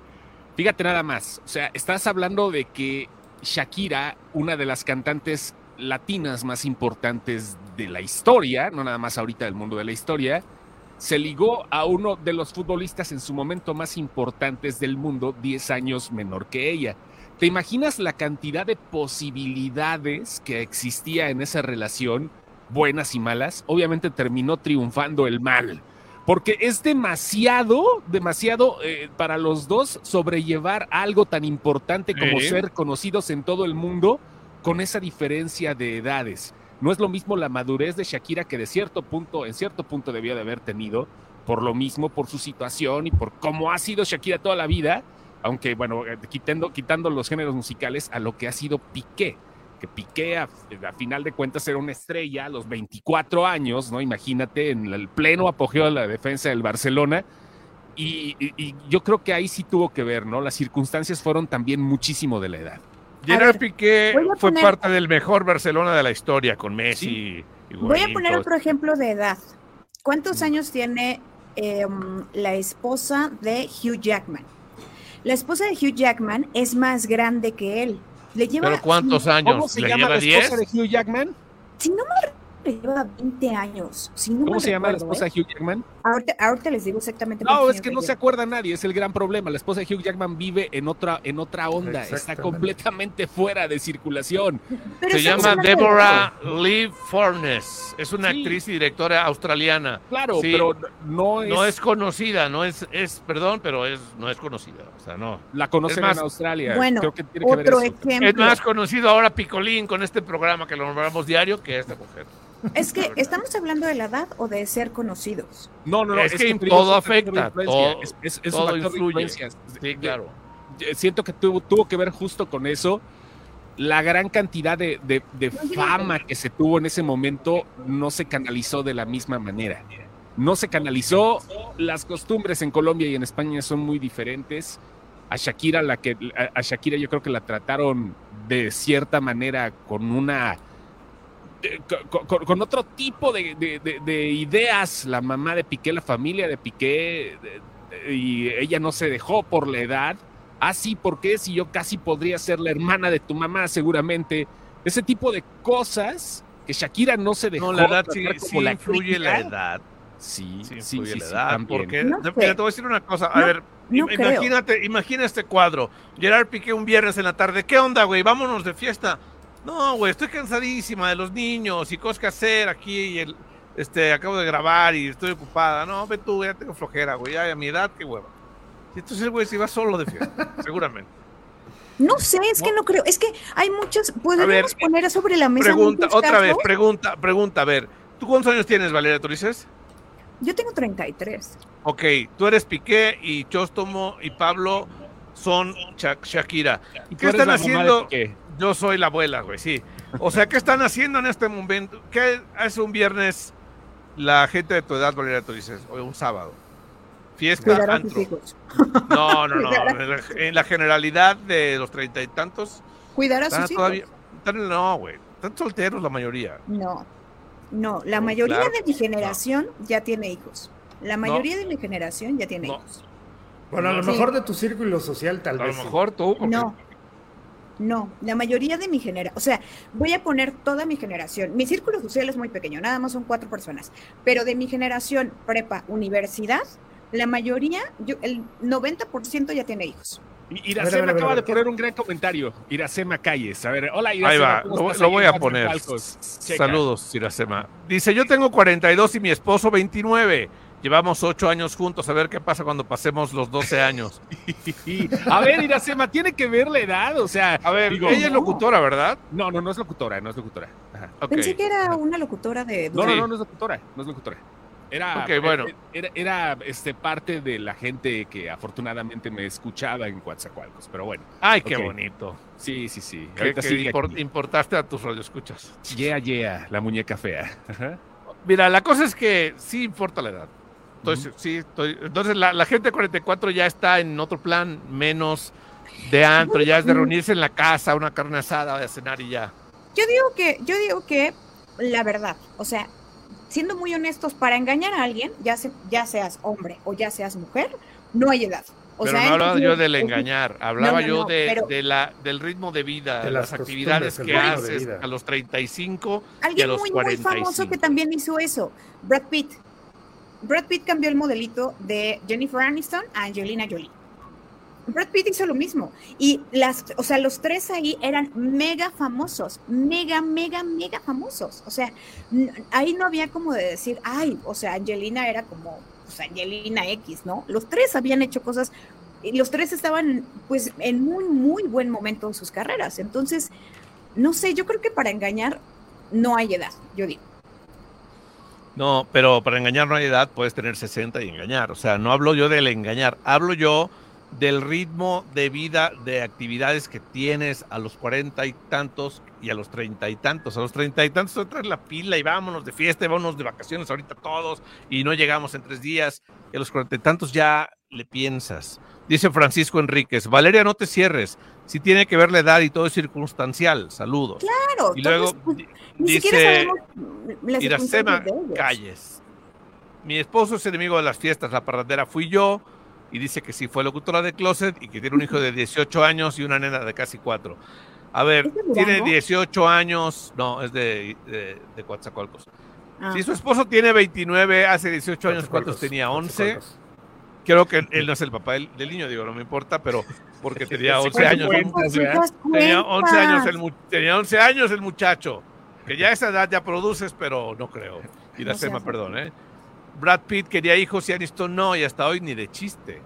Fíjate nada más, o sea, estás hablando de que Shakira, una de las cantantes latinas más importantes de la historia, no nada más ahorita del mundo de la historia, se ligó a uno de los futbolistas en su momento más importantes del mundo, 10 años menor que ella. ¿Te imaginas la cantidad de posibilidades que existía en esa relación, buenas y malas? Obviamente terminó triunfando el mal. Porque es demasiado, demasiado eh, para los dos sobrellevar algo tan importante como ser conocidos en todo el mundo con esa diferencia de edades. No es lo mismo la madurez de Shakira que de cierto punto, en cierto punto debió de haber tenido, por lo mismo, por su situación y por cómo ha sido Shakira toda la vida, aunque bueno, eh, quitando, quitando los géneros musicales a lo que ha sido Piqué, que Piqué a, a final de cuentas era una estrella a los 24 años, ¿no? Imagínate, en el pleno apogeo de la defensa del Barcelona. Y, y- y yo creo que ahí sí tuvo que ver, ¿no? Las circunstancias fueron también muchísimo de la edad. Gerard ver, Piqué fue poner- parte del mejor Barcelona de la historia, con Messi y Voy a poner todo otro ejemplo de edad. ¿Cuántos Mm. años tiene em, la esposa de Hugh Jackman? La esposa de Hugh Jackman es más grande que él. Le lleva, ¿Pero cuántos años? ¿Cómo se ¿Le llama lleva la esposa 10? de Hugh Jackman? si no me le lleva 20 años. Si no ¿Cómo se llama la esposa ¿eh? de Hugh Jackman? Ahorita, ahorita les digo exactamente. No, es que no se acuerda nadie, es el gran problema. La esposa de Hugh Jackman vive en otra, en otra onda, está completamente fuera de circulación. Pero Se llama hablando de Deborah Lee Furness. Es una Sí. actriz y directora australiana. Claro, Sí. pero no es, No es conocida, no es, es, perdón, pero es, no es conocida. O sea, no. la conocen es más, en Australia. Bueno, Creo que tiene que ver otro eso. ejemplo. Es más conocido ahora Picolín con este programa que lo nombramos diario que esta mujer. Es que estamos hablando de la edad o de ser conocidos. No, no, no. Es que digo, todo afecta, todo- es, es- es todo un influye. Sí, claro. Siento que tuvo, tuvo que ver justo con eso. La gran cantidad de, de- de fama que se tuvo en ese momento no se canalizó de la misma manera. No se canalizó. Las costumbres en Colombia y en España son muy diferentes. A Shakira, la que, a, a Shakira yo creo que la trataron de cierta manera con una con, con- con otro tipo de, de- de- de ideas. La mamá de Piqué, la familia de Piqué, de- de- y ella no se dejó por la edad. Ah, sí, ¿por qué? Si yo casi podría ser la hermana de tu mamá, seguramente. Ese tipo de cosas que Shakira no se dejó No, la edad sí, sí influye la edad. Sí, Sí, sí, influye sí, la edad. porque, No de- sé. mira, te voy a decir una cosa. A No, ver, no creo. imagínate, imagina este cuadro. Gerard Piqué un viernes en la tarde. ¿Qué onda, güey? Vámonos de fiesta. No, güey, estoy cansadísima de los niños y cosas que hacer aquí. Y el, este, acabo de grabar y estoy ocupada. No, ve tú, ya tengo flojera, güey. Ya a mi edad, qué hueva. Y entonces el güey se iba solo de fiesta, [LAUGHS] seguramente. No sé, es que no creo. Es que hay muchos. Podríamos ver, poner sobre la mesa. Pregunta, otra vez, pregunta, pregunta. A ver, ¿tú cuántos años tienes, Valeria? ¿Tú dices? Yo tengo 33. Ok, tú eres Piqué y Chóstomo y Pablo son Sha- Shakira. Y ¿Qué están haciendo? Yo soy la abuela, güey, sí. O sea, ¿qué están haciendo en este momento? ¿Qué hace un viernes la gente de tu edad, Valeria, tú dices? O un sábado. Fiesta, Cuidar a sus antro. hijos. No, no, no. [LAUGHS] En la, en la generalidad de los treinta y tantos, Cuidar a sus todavía. hijos. Están, no, güey. Están solteros la mayoría. No. No, la No, mayoría claro de mi generación ya tiene hijos. La mayoría de mi generación ya tiene No. hijos. Bueno, a lo Sí. mejor de tu círculo social, tal A lo vez. sí. mejor tú. porque- No. No, la mayoría de mi generación, o sea, voy a poner toda mi generación. Mi círculo social es muy pequeño, nada más son cuatro personas, pero de mi generación, prepa, universidad, la mayoría, yo, el 90% ya tiene hijos. Iracema ver, a ver, acaba de poner un gran comentario. Iracema Calles. A ver, hola Ahí Iracema. va, ¿cómo lo, ahí voy a poner. Saludos, Iracema. Dice, yo tengo 42 y mi esposo 29. Llevamos 8 años juntos, a ver qué pasa cuando pasemos los 12 años. [LAUGHS] A ver, Iracema, tiene que ver la edad. O sea, A ver, digo, ella es locutora, ¿verdad? no, no, no es locutora, no es locutora. Ajá. Pensé que era una locutora de... No, Sí. no, no, no es locutora, no es locutora. Era, bueno. era, era, este, parte de la gente que afortunadamente me escuchaba en Coatzacoalcos, pero bueno, Ay, qué bonito. sí, sí, sí. Que, que importaste a tus radioescuchas. Yeah, yeah, la muñeca fea. Ajá. Mira, la cosa es que sí importa la edad. Entonces, sí, estoy- entonces la, la gente de 44 ya está en otro plan, menos de antro, ya es de reunirse en la casa, una carne asada, de cenar y ya. Yo digo que, yo digo que la verdad, o sea, siendo muy honestos, para engañar a alguien, ya, se- ya seas hombre o ya seas mujer, no hay edad. O pero sea, no hablaba yo del engañar, hablaba no, yo no, de, pero- de la, del ritmo de vida, De las las actividades que haces a los 35 y a Alguien los muy, muy 45. famoso que también hizo eso, Brad Pitt. Brad Pitt cambió el modelito de Jennifer Aniston a Angelina Jolie. Brad Pitt hizo lo mismo. Y las, o sea, los tres ahí eran mega famosos, mega, mega, mega famosos. O sea, ahí no había como de decir, ay, o sea, Angelina era como, pues Angelina X, ¿no? Los tres habían hecho cosas, y los tres estaban, pues, en muy, muy buen momento de sus carreras. Entonces, no sé, yo creo que para engañar no hay edad, yo digo. No, pero para engañar no hay edad, puedes tener 60 y engañar. O sea, no hablo yo del engañar, hablo yo del ritmo de vida, de actividades que tienes a los cuarenta y tantos y a los treinta y tantos. A los treinta y tantos traes la pila y vámonos de fiesta y vámonos de vacaciones ahorita todos y no llegamos en tres días. Y a los cuarenta y tantos ya le piensas. Dice Francisco Enríquez, Valeria, no te cierres. Si tiene que ver la edad y todo es circunstancial. Saludos. Claro, Y luego todos- ni dice Iracema. Calles. Mi esposo es enemigo de las fiestas, la parrandera fui yo, y dice que sí fue locutora de Closet y que tiene un hijo de 18 años y una nena de casi 4. A ver, tiene 18 años. No, es de, de, de Coatzacoalcos. Ah, Si su esposo tiene 29, hace 18 años, ¿cuántos tenía? 11. Coatzacoalcos. Creo que él no es el papá del, del niño, digo, no me importa, pero porque tenía [LAUGHS] Sí, 11 sí, años. Tenía 11 años el, tenía 11 años el muchacho. Que ya a esa edad ya produces, pero no creo. [LAUGHS] Y la No Sema, perdón, ¿eh? Brad Pitt quería hijos y Aniston no, y hasta hoy ni de chiste.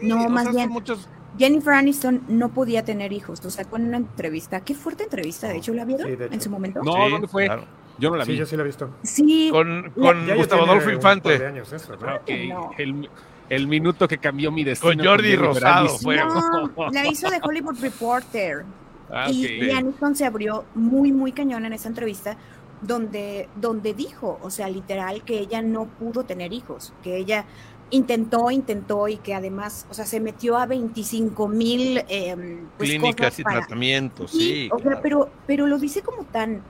Sí, No, o más sea, bien. muchos- Jennifer Aniston no podía tener hijos, lo sacó en una entrevista. Qué fuerte entrevista, de hecho, ¿la vieron Sí, hecho. en su momento? No, Sí, ¿dónde fue? claro. Yo no la Sí, vi. yo sí la he visto. Sí, Con, La- con Ya- ya Gustavo Adolfo Infante. años eso, ¿no? Creo que No. el, el minuto que cambió mi destino. Con Jordi Rosado fue. no, la hizo de Hollywood Reporter. Ah, y Aniston se abrió muy, muy cañón en esa entrevista donde, donde dijo, o sea, literal, que ella no pudo tener hijos, que ella intentó, intentó y que además, o sea, se metió a 25 mil eh, pues, Clínicas y para- tratamientos, Sí, sí. o sea, pero, pero lo dice como tan,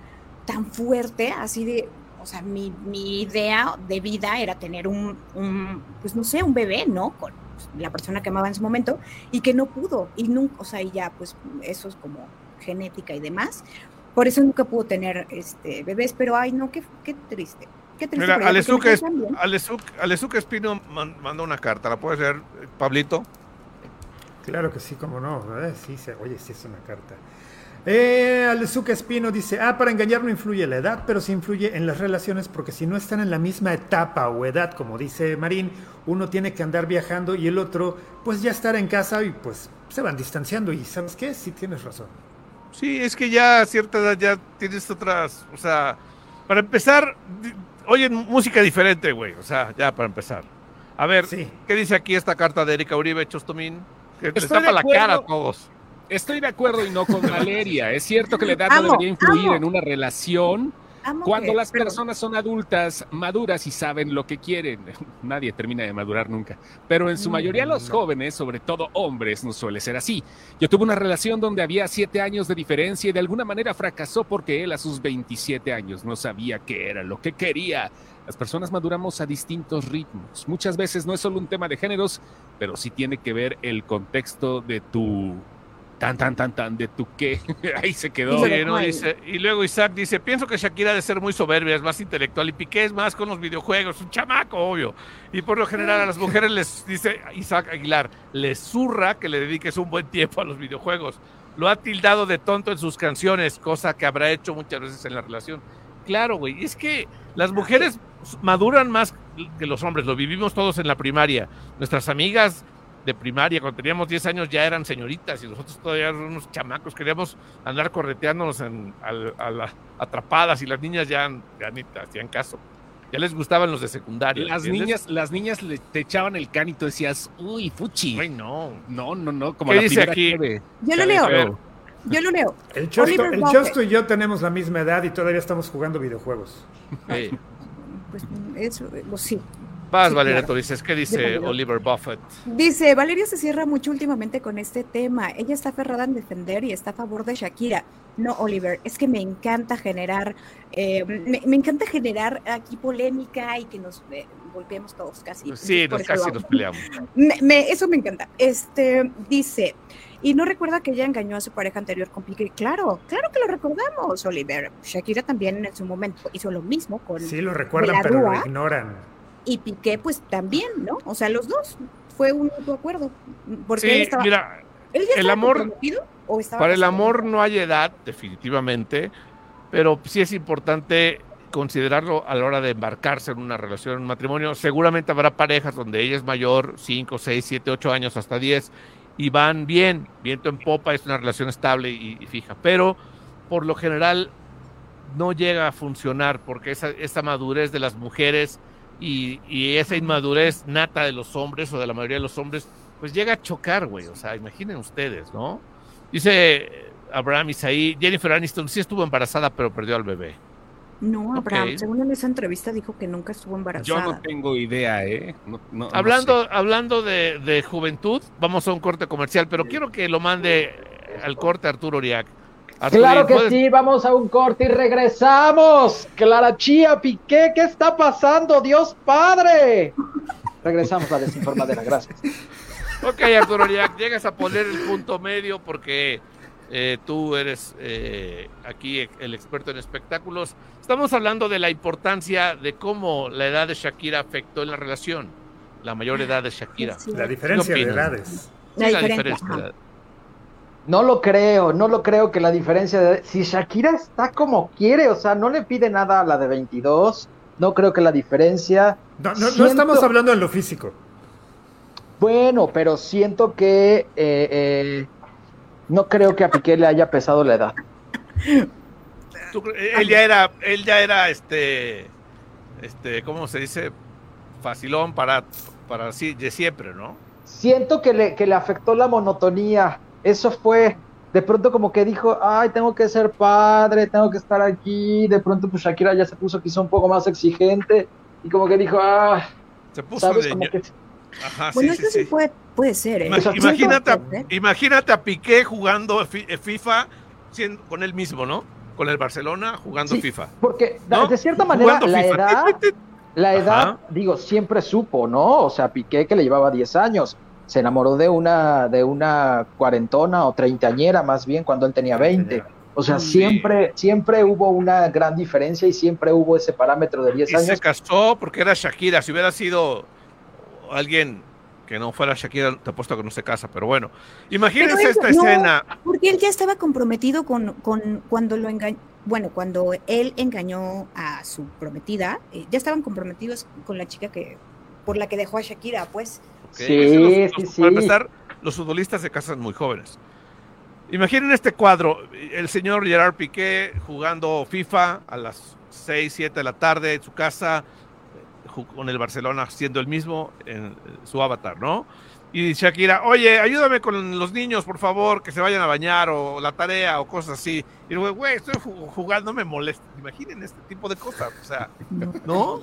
tan fuerte, así de, o sea, mi, mi idea de vida era tener un, un, pues no sé, un bebé, ¿no? Con la persona que amaba en su momento y que no pudo. Y nunca, o sea, y ya, pues eso es como genética y demás. Por eso nunca pudo tener este bebés, pero ay, no, qué, qué triste. Qué triste. Mira, Alezuca es- Alezuk Espino man- mandó una carta. ¿La puedes leer, Pablito? Claro que sí, cómo no. eh, sí, se- oye, sí es una carta. Eh, Alezuca Espino dice, ah, para engañar no influye la edad, pero sí influye en las relaciones porque si no están en la misma etapa o edad, como dice Marín, uno tiene que andar viajando y el otro, pues ya estar en casa y pues se van distanciando y ¿sabes qué? Sí tienes razón. Sí, es que ya a cierta edad ya tienes otras, o sea, para empezar, oyen música diferente, güey, o sea, ya para empezar. A ver, Sí. ¿qué dice aquí esta carta de Erika Uribe Chostomín? Que Estoy tapa de la cara a acuerdo. todos. Estoy de acuerdo y no con Valeria. Es cierto que la edad no debería influir amo. en una relación Amo cuando que- las personas son adultas, maduras y saben lo que quieren. [LAUGHS] Nadie termina de madurar nunca. Pero en su mayoría los jóvenes, sobre todo hombres, no suele ser así. Yo tuve una relación donde había siete años de diferencia y de alguna manera fracasó porque él a sus 27 años no sabía qué era lo que quería. Las personas maduramos a distintos ritmos. Muchas veces no es solo un tema de géneros, pero sí tiene que ver el contexto de tu tan tan tan tan de tu qué. [LAUGHS] Ahí se quedó. Y lo Sí, dejó ¿no? ahí. Dice- y luego Isaac dice, pienso que Shakira ha de ser muy soberbia, es más intelectual y Piqué es más con los videojuegos, un chamaco, obvio. Y por lo general a las mujeres les dice Isaac Aguilar, les zurra que le dediques un buen tiempo a los videojuegos. Lo ha tildado de tonto en sus canciones, cosa que habrá hecho muchas veces en la relación. Claro, güey, es que las mujeres maduran más que los hombres, lo vivimos todos en la primaria. Nuestras amigas de primaria, cuando teníamos 10 años, ya eran señoritas y nosotros todavía éramos unos chamacos, queríamos andar correteándonos en, al- a la- atrapadas y las niñas ya, ya ni te hacían caso. Ya les gustaban los de secundaria. Las ¿entiendes? niñas, las niñas le, te echaban el can y tú decías, uy, fuchi. Güey, no. No, no, no, como ¿Qué la dice aquí? Yo lo leo, yo lo leo. El Chosto, el. Chosto y yo tenemos la misma edad y todavía estamos jugando videojuegos. Eh, Pues eso, lo sí. Vas, Sí, Valeria, claro. tú dices, ¿qué dice. Oliver Buffett? Dice, Valeria se cierra mucho últimamente con este tema. Ella está aferrada en defender y está a favor de Shakira. No, Oliver, es que me encanta generar, eh, me, me encanta generar aquí polémica y que nos eh, golpeemos todos casi. Sí, nos, casi nos peleamos. Me- me- eso me encanta. Este dice, y no recuerda que ella engañó a su pareja anterior con Piqué. Claro, claro que lo recordamos, Oliver. Shakira también en su momento hizo lo mismo con Sí lo recuerdan, pero lo Rúa. ignoran. Y Piqué, pues también, ¿no? O sea, los dos fue un mutuo acuerdo. Porque él estaba, mira, ¿él ya el amor- o estaba Para el amor no hay edad, definitivamente, pero sí es importante considerarlo a la hora de embarcarse en una relación, en un matrimonio. Seguramente habrá parejas donde ella es mayor, 5, 6, 7, 8 años, hasta 10, y van bien, viento en popa, es una relación estable y, y fija. Pero por lo general no llega a funcionar porque esa, esa madurez de las mujeres y, y esa inmadurez nata de los hombres o de la mayoría de los hombres, pues llega a chocar, güey. O sea, imaginen ustedes, ¿no? Dice Abraham Isaí, Jennifer Aniston sí estuvo embarazada, pero perdió al bebé. No, Abraham, según en esa entrevista dijo que nunca estuvo Yo embarazada. no tengo idea, ¿eh? No- no- no hablando hablando de, de juventud, vamos a un corte comercial, pero quiero que lo mande al corte Arturo Uriac. Claro que ¿puedes- sí, vamos a un corte y regresamos. Clara Chía, Piqué, ¿qué está pasando? Dios Padre. Regresamos a la desinformadera, gracias. Ok, Arturo Uriac, llegas a poner el punto medio porque Eh, tú eres eh, aquí el experto en espectáculos. Estamos hablando de la importancia de cómo la edad de Shakira afectó en la relación, la mayor edad de Shakira. La diferencia de edades. La Sí, diferencia, de ajá. No lo creo, no lo creo que la diferencia de... Si Shakira está como quiere, o sea, no le pide nada a la de 22, no creo que la diferencia... No, no, estamos hablando en lo físico. Bueno, pero siento que... eh, eh, no creo que a Piqué le haya pesado la edad. Eh, él ya era, él ya era este, este, ¿cómo se dice? Facilón para, para sí, de siempre, ¿no? Siento que le, que le afectó la monotonía. Eso fue... De pronto como que dijo, ay, tengo que ser padre, tengo que estar aquí. De pronto pues Shakira ya se puso quizá un poco más exigente. Y como que dijo, ah, Se puso ¿sabes? de Como ño- que... Ajá, Bueno, sí, esto sí, puede, puede ser, ¿eh? Imagínate, a, ser. imagínate a Piqué jugando fi- eh, FIFA siendo- con él mismo, ¿no? Con el Barcelona jugando Sí. FIFA. Porque ¿No? de cierta manera la FIFA. edad, la edad, Ajá. digo, siempre supo, ¿no? O sea, Piqué que le llevaba 10 años, se enamoró de una, de una cuarentona o treintañera más bien cuando él tenía 20. O sea, Sí. siempre, siempre hubo una gran diferencia y siempre hubo ese parámetro de 10 Y se años. casó porque era Shakira. Si hubiera sido alguien que no fuera Shakira, te apuesto que no se casa. Pero bueno, imagínense Pero esta no. escena. Porque él ya estaba comprometido con, con cuando lo engañó, bueno, cuando él engañó a su prometida, eh, ya estaban comprometidos con la chica que por la que dejó a Shakira, pues. ¿Ok? Sí, los- sí, los- sí. Para empezar, los futbolistas se casan muy jóvenes. Imaginen este cuadro, el señor Gerard Piqué jugando FIFA a las 6, 7 de la tarde en su casa, con el Barcelona siendo el mismo en su avatar, ¿no? Y Shakira, oye, ayúdame con los niños, por favor, que se vayan a bañar o la tarea o cosas así. Y luego, güey, estoy ju- jugando, me molesta. Imaginen este tipo de cosas, o sea, ¿no?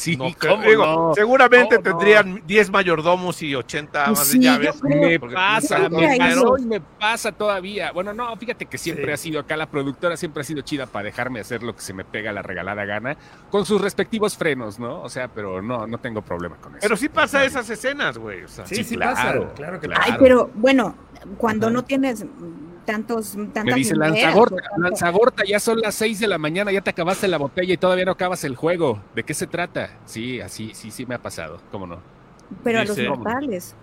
Sí, No, ¿cómo digo, no? seguramente tendrían 10 mayordomos y 80 Pues amas sí, de llaves. creo. Me pasa, me pasó y me pasa todavía. Bueno, no, fíjate que siempre Sí. ha sido acá la productora, siempre ha sido chida para dejarme hacer lo que se me pega la regalada gana, con sus respectivos frenos, ¿no? O sea, pero no, no tengo problema con eso. Pero sí pasa esas escenas, güey. O sea, Sí, Sí, sí, claro, pasa. Claro que claro. Ay, pasa. pero bueno, cuando Ajá. no tienes tantos, tantas Me dice mujeres, Lanzagorta, o tanto- Lanzagorta, ya son las 6 de la mañana, ya te acabaste la botella y todavía no acabas el juego. ¿De qué se trata? Sí, así, sí, sí me ha pasado, ¿cómo no? pero a los mortales.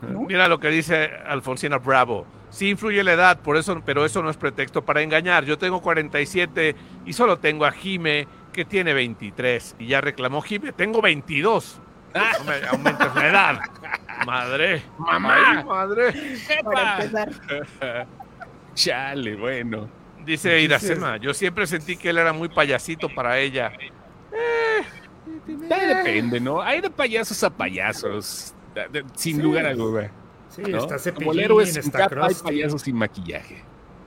¿no? Mira lo que dice Alfonsina Bravo. Sí influye la edad, por eso, pero eso no es pretexto para engañar. Yo tengo 47 y solo tengo a Jime, que tiene 23. Y ya reclamó Jime, tengo 22. No me aumentes la edad. [LAUGHS] Madre. Madre. Para ¡Epa! empezar. [LAUGHS] Chale, bueno. Dice Iracema, yo siempre sentí que él era muy payasito para ella. Ahí depende, ¿no? Hay de payasos a payasos, sin Sí. lugar a duda. Sí, ¿no? está Cepillín, Como el héroe sin está capa, hay payasos sin maquillaje.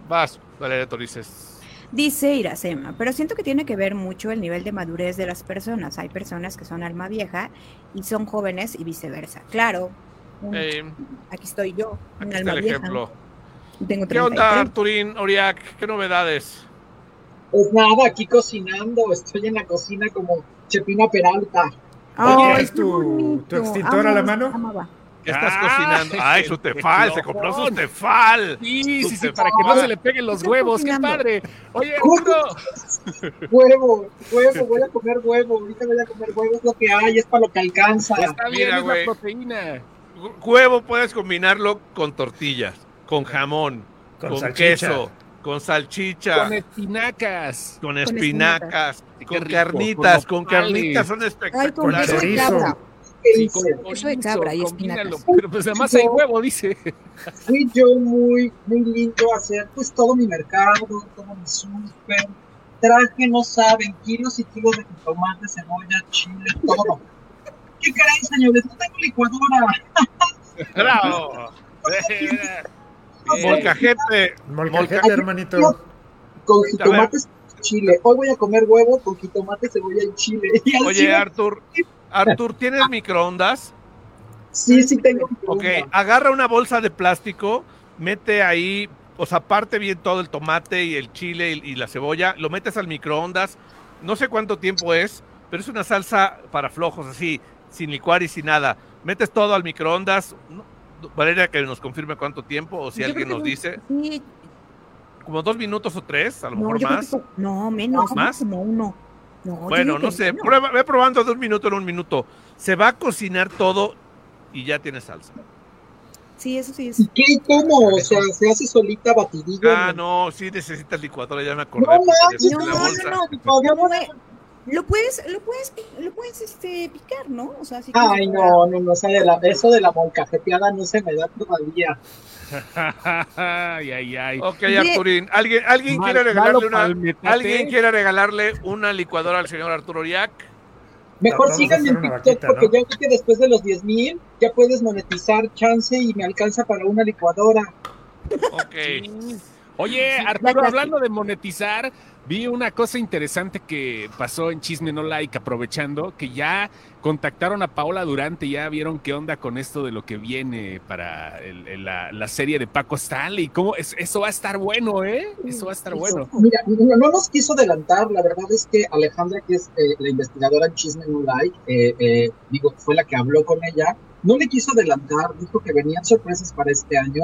Vas, Valeria Torices. Dice Iracema, pero siento que tiene que ver mucho el nivel de madurez de las personas. Hay personas que son alma vieja y son jóvenes y viceversa. Claro, un- Eh, aquí estoy yo, aquí un está alma el vieja. ejemplo. Tengo ¿Qué onda, 33. Arturín, Oriac? ¿Qué novedades? Pues nada, aquí cocinando, estoy en la cocina como Chepina Peralta. Oye, Ay, ¿es qué tu- tu extintor a la mano? amaba. ¿Qué estás ¡Ay, cocinando? Ay, su tefal, se compró su tefal. Sí, sí, sí, Súper para que no se le peguen los huevos, qué cocinando. padre. Oye, Arturo, [LAUGHS] Huevo, huevo, voy a comer huevo, ahorita voy a comer huevo, es lo que hay, es para lo que alcanza. está bien, Mira, es la proteína. Hu- Huevo puedes combinarlo con tortillas, con jamón, Con queso, con salchicha, Con espinacas. con espinacas. con rico, carnitas, con con carnitas, son Ay, con espectaculares. queso de cabra. Queso de cabra y espinacas. Pero pues además hay huevo, dice. Fui yo muy, muy lindo a hacer pues todo mi mercado, todo mi súper. Traje, no saben, kilos y kilos de tomate, cebolla, chile, todo. ¿Qué creen, señores? No tengo licuadora. ¡Bravo! [LAUGHS] Bien. Molcajete, Molcajete, Molca- hermanito. Con jitomates, chile. Hoy voy a comer huevo con jitomate, cebolla y chile. [LAUGHS] Y Oye, Artur, Artur, ¿tienes microondas? sí, sí tengo. Ok, agarra una bolsa de plástico, mete ahí, o sea, parte bien todo el tomate y el chile y, y la cebolla, lo metes al microondas, no sé cuánto tiempo es, pero es una salsa para flojos, así, sin licuar y sin nada. Metes todo al microondas, Valeria que nos confirme cuánto tiempo o si Yo alguien nos que dice. Sí, como dos minutos o tres, a lo No, mejor más. que no, menos, ¿no? ¿Más? como uno. No, Bueno, no sé, prueba, ve probando de un minuto en un minuto. Se va a cocinar todo y ya tiene salsa. Sí, eso sí es. ¿Y qué? ¿Cómo? O sea, se hace solita batidillo. Ah, no, sí necesitas licuadora, ya me acordé. No manches, es no, no, bolsa. no, Lo, puedes, lo puedes, lo puedes este, picar, ¿no? O sea, si Ay, quieres no, no, no, o sea, de la- eso de la molcajeteada no se me da todavía. [LAUGHS] ay, ay, ay. Ok, Arturín, ¿alguien, alguien Mal- quiere regalarle una, alguien quiere regalarle una licuadora al señor Arturo Oriac? Mejor síganme en TikTok vaquita, porque ¿no? ya vi que después de los 10 mil ya puedes monetizar chance y me alcanza para una licuadora. Ok. Oye, Arturo, hablando de monetizar, vi una cosa interesante que pasó en Chisme No Like, aprovechando que ya contactaron a Paola Durante, ya vieron qué onda con esto de lo que viene para el- el- la, la serie de Paco Stanley. ¿Cómo? Es- eso va a estar bueno, ¿eh? Eso va a estar bueno. Mira, no, no nos quiso adelantar, la verdad es que Alejandra, que es eh, la investigadora en Chisme No Like, eh, eh, digo, fue la que habló con ella, no le quiso adelantar, dijo que venían sorpresas para este año.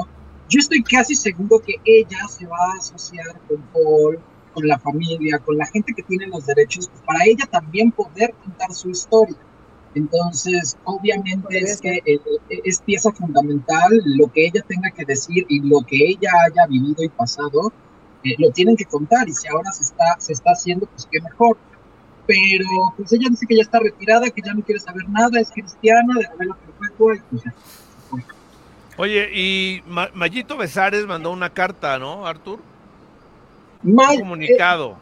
Yo estoy casi seguro que ella se va a asociar con Paul, con la familia, con la gente que tiene los derechos, pues para ella también poder contar su historia. Entonces, obviamente es que eh, eh, es pieza fundamental lo que ella tenga que decir y lo que ella haya vivido y pasado, eh, lo tienen que contar y si ahora se está, se está haciendo, pues qué mejor. Pero pues ella dice que ya está retirada, que ya no quiere saber nada, es cristiana, de novela perpetua y pues ya. Oye, y Ma- Mayito Besares mandó una carta, ¿no, Artur? Un May- eh, comunicado.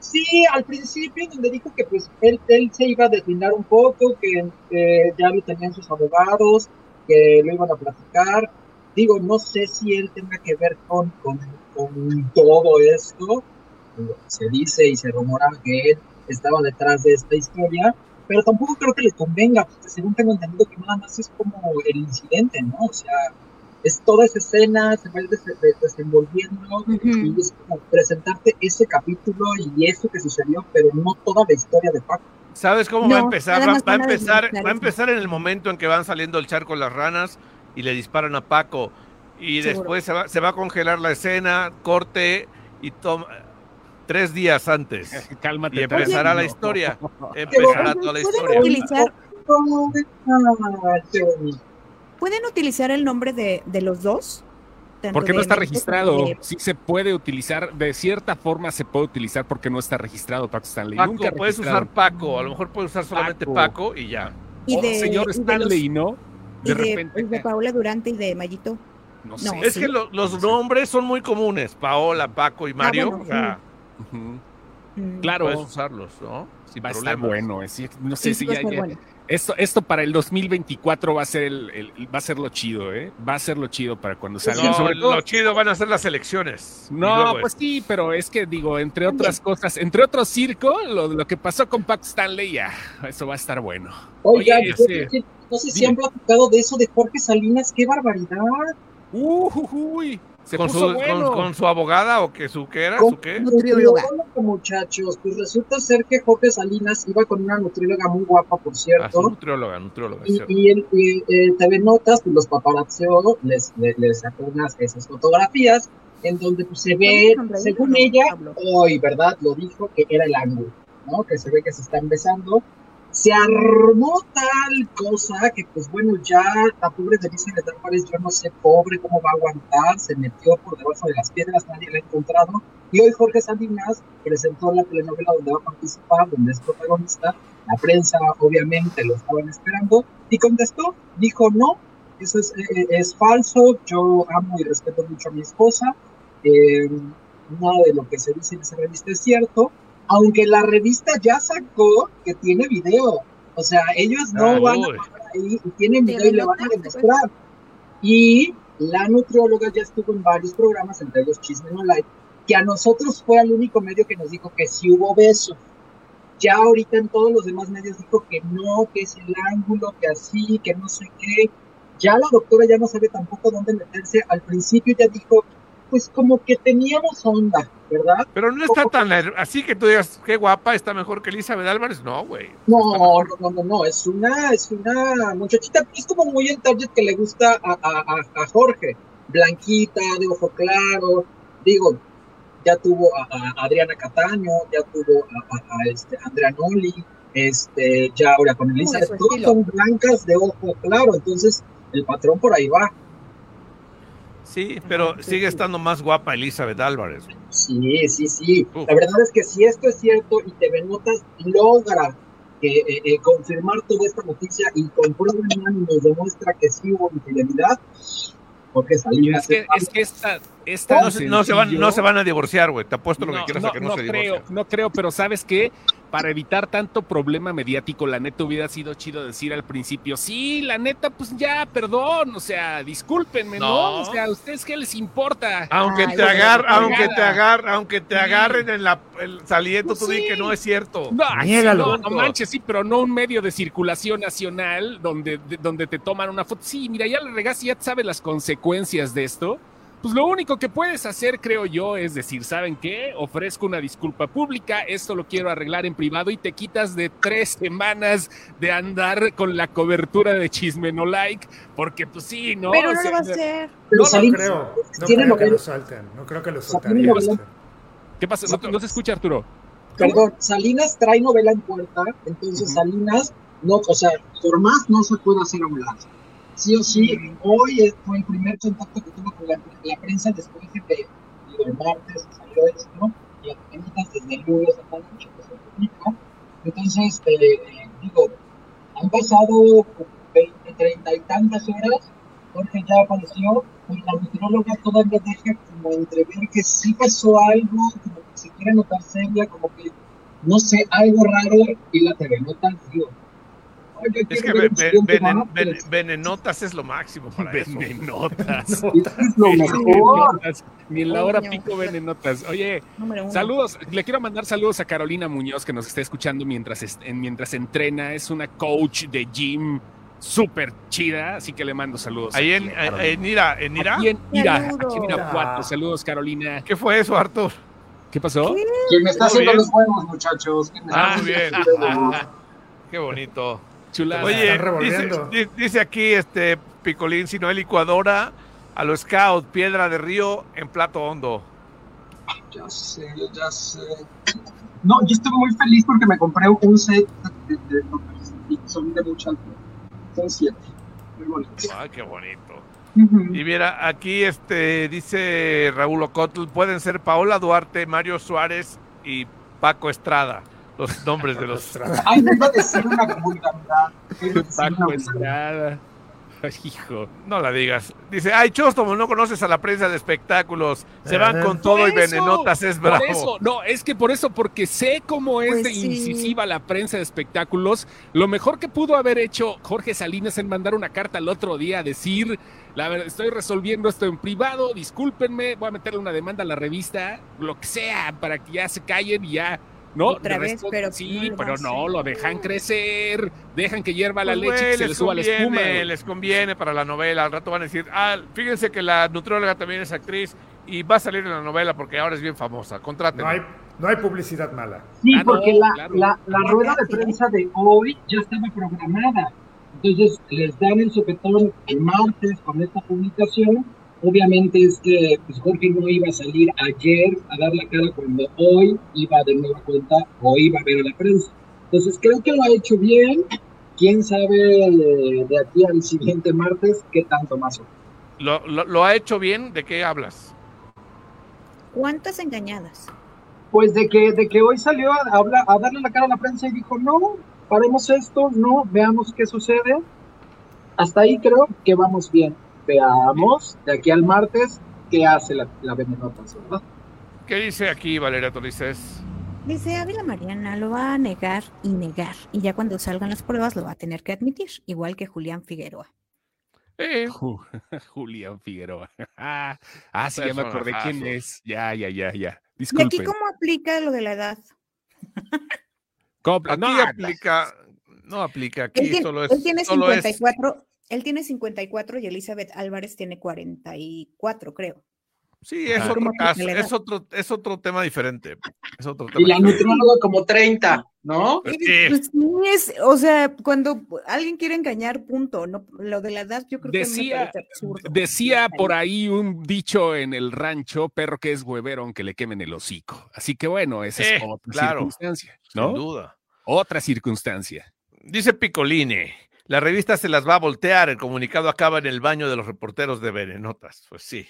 Sí, al principio donde dijo que pues él, él se iba a deslindar un poco, que eh, ya lo tenían sus abogados, que lo iban a platicar. Digo, no sé si él tenga que ver con, con, con todo esto. Se dice y se rumora que él estaba detrás de esta historia, pero tampoco creo que le convenga, porque según tengo entendido que nada más es como el incidente, ¿no? O sea, es toda esa escena, se va desenvolviendo Ujú. y es como presentarte ese capítulo y eso que sucedió, pero no toda la historia de Paco. ¿Sabes cómo va a empezar? Va, va a empezar, desmenuzar va a eso. empezar en el momento en que van saliendo del charco las ranas y le disparan a Paco. Y Seguro. después se va, se va a congelar la escena, corte y toma tres días antes. [LAUGHS] Cálmate. Y empezará la historia. [LAUGHS] [LAUGHS] Empezará toda la ¿pueden historia. utilizar. ¿Pueden utilizar el nombre de, de los dos? Porque no de está registrado. de- Sí se puede utilizar, de cierta forma se puede utilizar porque no está registrado Paco Stanley. Paco, Nunca puedes registrado. usar Paco, a lo mejor puedes usar solamente Paco. Paco y ya. y Oh, de, señor y de Stanley, los- ¿no? y De de, repente. de Paola Durante y de Mayito. No No, sé. Es sí. que lo- los nombres son muy comunes, Paola, Paco y Mario. bueno, o sea, Mm. Claro. puedes usarlos, ¿no? Sin Va a estar bueno. es- no sé Sí, si ya- ya- bueno. Esto, esto para el 2024 va a ser el, el- va a ser lo chido, ¿eh? Va a ser lo chido para cuando salga. No, Sobre todo- lo chido van a ser las elecciones. No, luego pues sí, pero es que digo, entre otras cosas, entre otros circo, lo, lo que pasó con Pac Stanley, ya, eso va a estar bueno. Oiga, Oye, yo- yo- no sé si han platicado de eso de Jorge Salinas, qué barbaridad. Uy, se con, puso su, bueno. con, con su abogada o que su qué era, Con su qué. Nutrióloga. muchachos, pues resulta ser que Jorge Salinas iba con una nutrióloga muy guapa, por Ah, cierto. nutrióloga, nutrióloga, es Y, cierto. y el y, eh, TV Notas, pues los paparazzió, les, les, les sacó unas esas fotografías en donde pues, se ve, ¿Puedes sonreír según no, ella, hoy, ¿verdad? Lo dijo que era el ángulo, ¿no? Que se ve que se están besando. Se armó tal cosa que, pues bueno, ya la pobre Denise Álvarez, yo no sé, pobre, cómo va a aguantar, se metió por debajo de las piedras, nadie la ha encontrado. Y hoy Jorge Salinas presentó la telenovela donde va a participar, donde es protagonista. La prensa, obviamente, lo estaban esperando y contestó, dijo no, eso es, eh, es falso, yo amo y respeto mucho a mi esposa, eh, nada de lo que se dice en esa revista es cierto, aunque la revista ya sacó que tiene video, o sea, ellos no Ah, van uy. a ahí y tienen video y le van a demostrar. Y la nutrióloga ya estuvo en varios programas, entre ellos Chisme No Live, que a nosotros fue el único medio que nos dijo que sí hubo beso. Ya ahorita en todos los demás medios dijo que no, que es el ángulo, que así, que no sé qué. Ya la doctora ya no sabe tampoco dónde meterse. Al principio ya dijo, pues como que teníamos onda, ¿verdad? Pero no está tan así que tú digas, qué guapa, está mejor que Elizabeth Álvarez. No, güey. No, no, no, no, no, es una, es una muchachita, pero es como muy el target que le gusta a, a, a- a Jorge. Blanquita, de ojo claro, digo, ya tuvo a, a Adriana Cataño, ya tuvo a, a- a, este, Andrea Noli, este, ya ahora con Elizabeth, todas son blancas de ojo claro, entonces el patrón por ahí va. Sí, pero sigue estando más guapa Elizabeth Álvarez. Sí, sí, sí. La verdad es que si esto es cierto y TV Notas logra eh, eh, eh, confirmar toda esta noticia y con prueba en mano nos demuestra que sí hubo infidelidad, porque Salinas Es que, está- es que esta, esta No, se- no se van, no se van a divorciar, güey. Te apuesto lo que quieras no, a que no, no se creo, divorcian. no creo, pero ¿sabes qué? Para evitar tanto problema mediático, la neta hubiera sido chido decir al principio, sí, la neta, pues ya, perdón, o sea, discúlpenme, ¿no? No. O sea, ¿a ustedes qué les importa? Aunque Ay, te güey, agar, qué aunque te cagada. agar, aunque te agarren en la el saliendo, Pues tú di sí. que no es cierto. No, Niégalo. no, no manches, sí, pero no un medio de circulación nacional donde, de- donde te toman una foto. Sí, mira, ya le regaste, ya sabes las consecuencias de esto. Pues lo único que puedes hacer, creo yo, es decir, ¿saben qué? Ofrezco una disculpa pública, esto lo quiero arreglar en privado y te quitas de tres semanas de andar con la cobertura de Chisme No Like, porque pues sí, ¿no? Pero O no sea, lo va a hacer. No Salinas creo, no creo que lo suelten, no creo que lo novela- ¿Qué pasa? No, no se escucha, Arturo. Perdón, Salinas trae novela en puerta, entonces. Salinas, no, o sea, por más no se puede hacer a un lado. Sí o sí, hoy fue el primer contacto que tuvo con la, prensa después de que el martes salió esto, y apenas desde el lunes a la noche que publica. Entonces, eh, digo, han pasado como 20, 30 y tantas horas, Jorge ya apareció, y la nutrióloga todavía deja como entrever que sí pasó algo, como que se quiere notar seria, como que, no sé, algo raro, y la TV nota, digo, Es que ve- ve- venen- ven- venenotas es lo máximo para eso. Venenotas. [LAUGHS] Eso es lo mejor. Venenotas. Ni en la hora pico venenotas. Oye. Saludos, le quiero mandar saludos a Carolina Muñoz que nos está escuchando mientras, mientras entrena. Es una coach de gym súper chida, así que le mando saludos. Ahí aquí en, a Carolina. en Ira, en Ira. Aquí en Ira, Saludos. aquí en Irapuato. Saludos, Carolina. ¿Qué fue eso, Artur? ¿Qué pasó? Quien me está haciendo bien. los huevos, muchachos. ¿Quién me está Ah, muy bien. [LAUGHS] Qué bonito. Chulada. Oye, están dice, revolviendo. di- dice aquí este Picolín, si no hay licuadora, a los Scout, piedra de río en plato hondo. Ya sé, ya sé. No, yo estoy muy feliz porque me compré un set de, de, de- y son de mucha altura. Son siete. Muy bonitos. Ay, qué bonito. Y mira, aquí este dice Raúl Ocotl, pueden ser Paola Duarte, Mario Suárez y Paco Estrada, los nombres de los... [LAUGHS] Ay, me iba a decir una vulgaridad. Paco. Estrada. Hijo. No la digas. Dice, ay, Chóstomo, no conoces a la prensa de espectáculos. Se van con todo y venenotas, es Por bravo. eso, no, es que por eso, porque sé cómo es Pues de sí. incisiva la prensa de espectáculos. Lo mejor que pudo haber hecho Jorge Salinas en mandar una carta al otro día a decir, la verdad, estoy resolviendo esto en privado, discúlpenme, voy a meterle una demanda a la revista, lo que sea, para que ya se callen y ya. No, Otra vez, resto, pero sí, no pero no, lo dejan crecer, dejan que hierva la Pues, leche y güey, que se le les suba la espuma. les conviene para la novela. Al rato van a decir, ah, fíjense que la nutrióloga también es actriz y va a salir en la novela porque ahora es bien famosa. Contrátenla. No hay, no hay publicidad mala. Sí, Ah, no, porque la, claro. la, la rueda de prensa de hoy ya estaba programada. Entonces les dan el sopetón el martes con esta publicación. Obviamente es que pues, Jorge no iba a salir ayer a dar la cara cuando hoy iba de nueva cuenta o iba a ver a la prensa. Entonces creo que lo ha hecho bien. Quién sabe de aquí al siguiente martes qué tanto más. ¿Lo, lo, lo ha hecho bien? ¿De qué hablas? ¿Cuántas engañadas? Pues de que, de que hoy salió a, hablar, a darle la cara a la prensa y dijo, no, paremos esto, no, veamos qué sucede. Hasta ahí creo que vamos bien. Veamos de aquí al martes qué hace la, la Venenotas, ¿verdad? ¿Qué dice aquí Valeria Torices? Dice Ávila Mariana, lo va a negar y negar. Y ya cuando salgan las pruebas lo va a tener que admitir, igual que Julián Figueroa. Eh, [LAUGHS] Ju- Julián Figueroa. Ah, [LAUGHS] ah, sí, ya me acordé quién es. Ya, ya, ya, ya. ¿Y aquí Disculpen. cómo aplica lo de la edad? ¿Cómo- aquí no, aplica, no aplica, aquí Él tiene, solo es, él tiene solo es 54, él tiene 54 y Elizabeth Álvarez tiene 44, creo. Sí, es Ah. otro que caso, es otro, es otro tema diferente. Es otro Y la nutrióloga como 30, ¿no? Pues sí. Pues sí, es, o sea, cuando alguien quiere engañar, punto. No, lo de la edad, yo creo que Decía- me parece absurdo. Decía por ahí un dicho en el rancho, perro que es huevero aunque le quemen el hocico. Así que bueno, esa Eh, es otra claro. circunstancia, Sin duda. Otra circunstancia. Dice Picoline, la revista se las va a voltear, el comunicado acaba en el baño de los reporteros de Venenotas. Pues sí,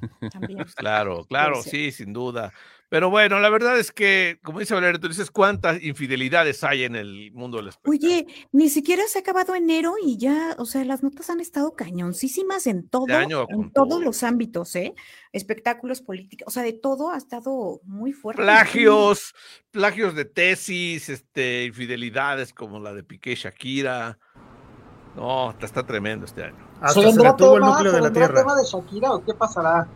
[LAUGHS] claro, claro, sí, sin duda. Pero bueno, la verdad es que, como dice Valeria, tú dices, ¿cuántas infidelidades hay en el mundo del espectáculo? Oye, ni siquiera se ha acabado enero y ya, o sea, las notas han estado cañoncísimas en todo, año con en todos todo. los ámbitos, ¿eh? Espectáculos políticos, o sea, de todo ha estado muy fuerte. plagios, plagios de tesis, este, infidelidades como la de Piqué Shakira. No, está, está tremendo este año. Hasta ¿Se se vendrá, detuvo el tema, núcleo ¿se de la Tierra. tema de Shakira o qué pasará?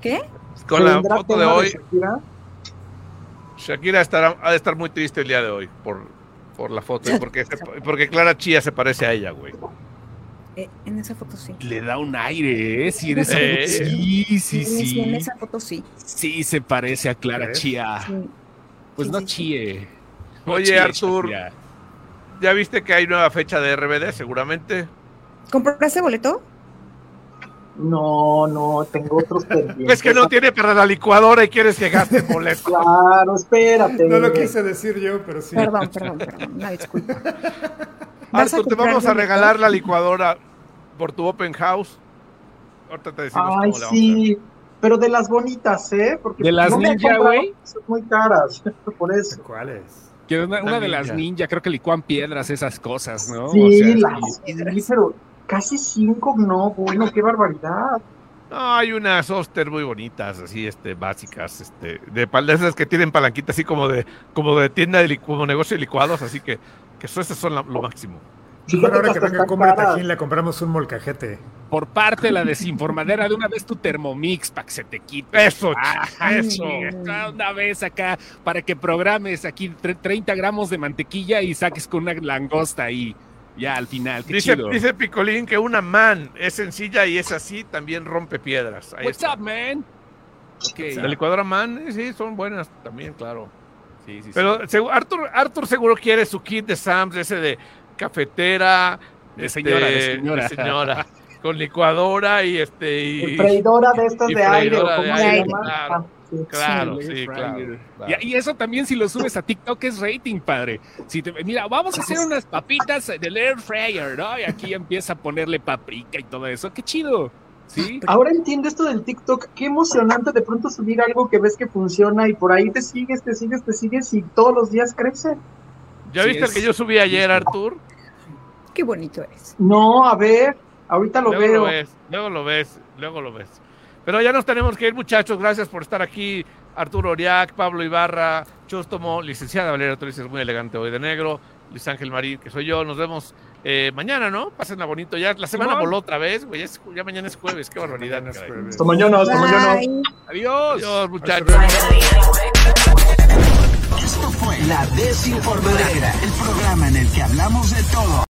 ¿Qué? Con ¿Se la foto de hoy, Shakira? Shakira estará, ha de estar muy triste el día de hoy por, por la foto, y porque, se- porque Clara Chía se parece a ella, güey. Eh, en esa foto sí. Le da un aire, ¿eh? Sí, en esa Eh. foto- sí, sí, Sí, sí. en esa foto sí. Sí, se parece a Clara. Chía. sí. Pues Sí, no sí, sí. chie. No Oye, Artur. Shakira. ¿Ya viste que hay nueva fecha de RBD? Seguramente. ¿Compraste boleto? No, no, tengo otros [LAUGHS] pendientes. Ves que no tiene para la licuadora y quieres que gaste boleto. Claro, espérate. No lo quise decir yo, pero sí. Perdón, perdón, perdón, una disculpa. [LAUGHS] ¿Vas a Artur, te vamos a regalar la licuadora por tu open house. Ahorita te decimos Ay, cómo le vamos a sí. Pero de las bonitas, ¿eh? Porque ¿De las no ninja, güey? Son muy caras, [LAUGHS] por eso. ¿Cuáles? Que una, una de las ninja. ninja, creo que licuan piedras, esas cosas, ¿no? Sí, O sea, las sí, pero casi cinco, no, bueno, qué barbaridad. No, hay unas Oster muy bonitas, así, este, básicas, este, de esas que tienen palanquita así como de, como de tienda de como negocio de licuados, así que, que eso, esas son la- lo máximo. Fíjate ahora que que venga Compra. Tajín, le compramos un molcajete. Por parte de la desinformadera, de una vez tu Thermomix para que se te quite. Eso, Ah, eso. Una vez acá para que programes aquí tre- 30 gramos de mantequilla y saques con una langosta ahí. Ya al final, qué Dice, chido. dice Picolín que una man es sencilla y es así, también rompe piedras. Ahí What's está. up, man? Ok. La licuadora man, eh, sí, son buenas también, claro. Sí, sí, sí. Pero Arthur, Arthur seguro quiere su kit de Sam's, ese de cafetera, De este, señora, de señora. señora, con licuadora y este y, Freidora de estas y de aire, o freidora ¿cómo de se aire, llama? claro. Ah, sí. claro, Sí, claro, fryer. claro. Y, y eso también si lo subes a TikTok es rating, padre. Si te, mira, vamos a hacer unas papitas del air fryer, ¿no? Y aquí empieza a ponerle paprika y todo eso. Qué chido. ¿Sí? Ahora entiendo esto del TikTok, qué emocionante de pronto subir algo que ves que funciona y por ahí te sigues, te sigues, te sigues y todos los días crece. ¿Ya Sí, viste el es- que yo subí ayer, Artur? Qué bonito eres. No, a ver, ahorita lo luego veo. lo ves, luego lo ves, luego lo ves. Pero ya nos tenemos que ir, muchachos. Gracias por estar aquí. Arturo Oriac, Pablo Ibarra, Chóstomo, licenciada Valeria Torres, es muy elegante hoy de negro, Luis Ángel Marín, que soy yo. Nos vemos eh, mañana, ¿no? Pásenla bonito. Ya la semana voló otra vez, güey. Ya, es- ya mañana es jueves, qué barbaridad. Es. Hasta mañana, hasta mañana. Adiós. Adiós, muchachos. Esto fue La Desinformadera, el programa en el que hablamos de todo.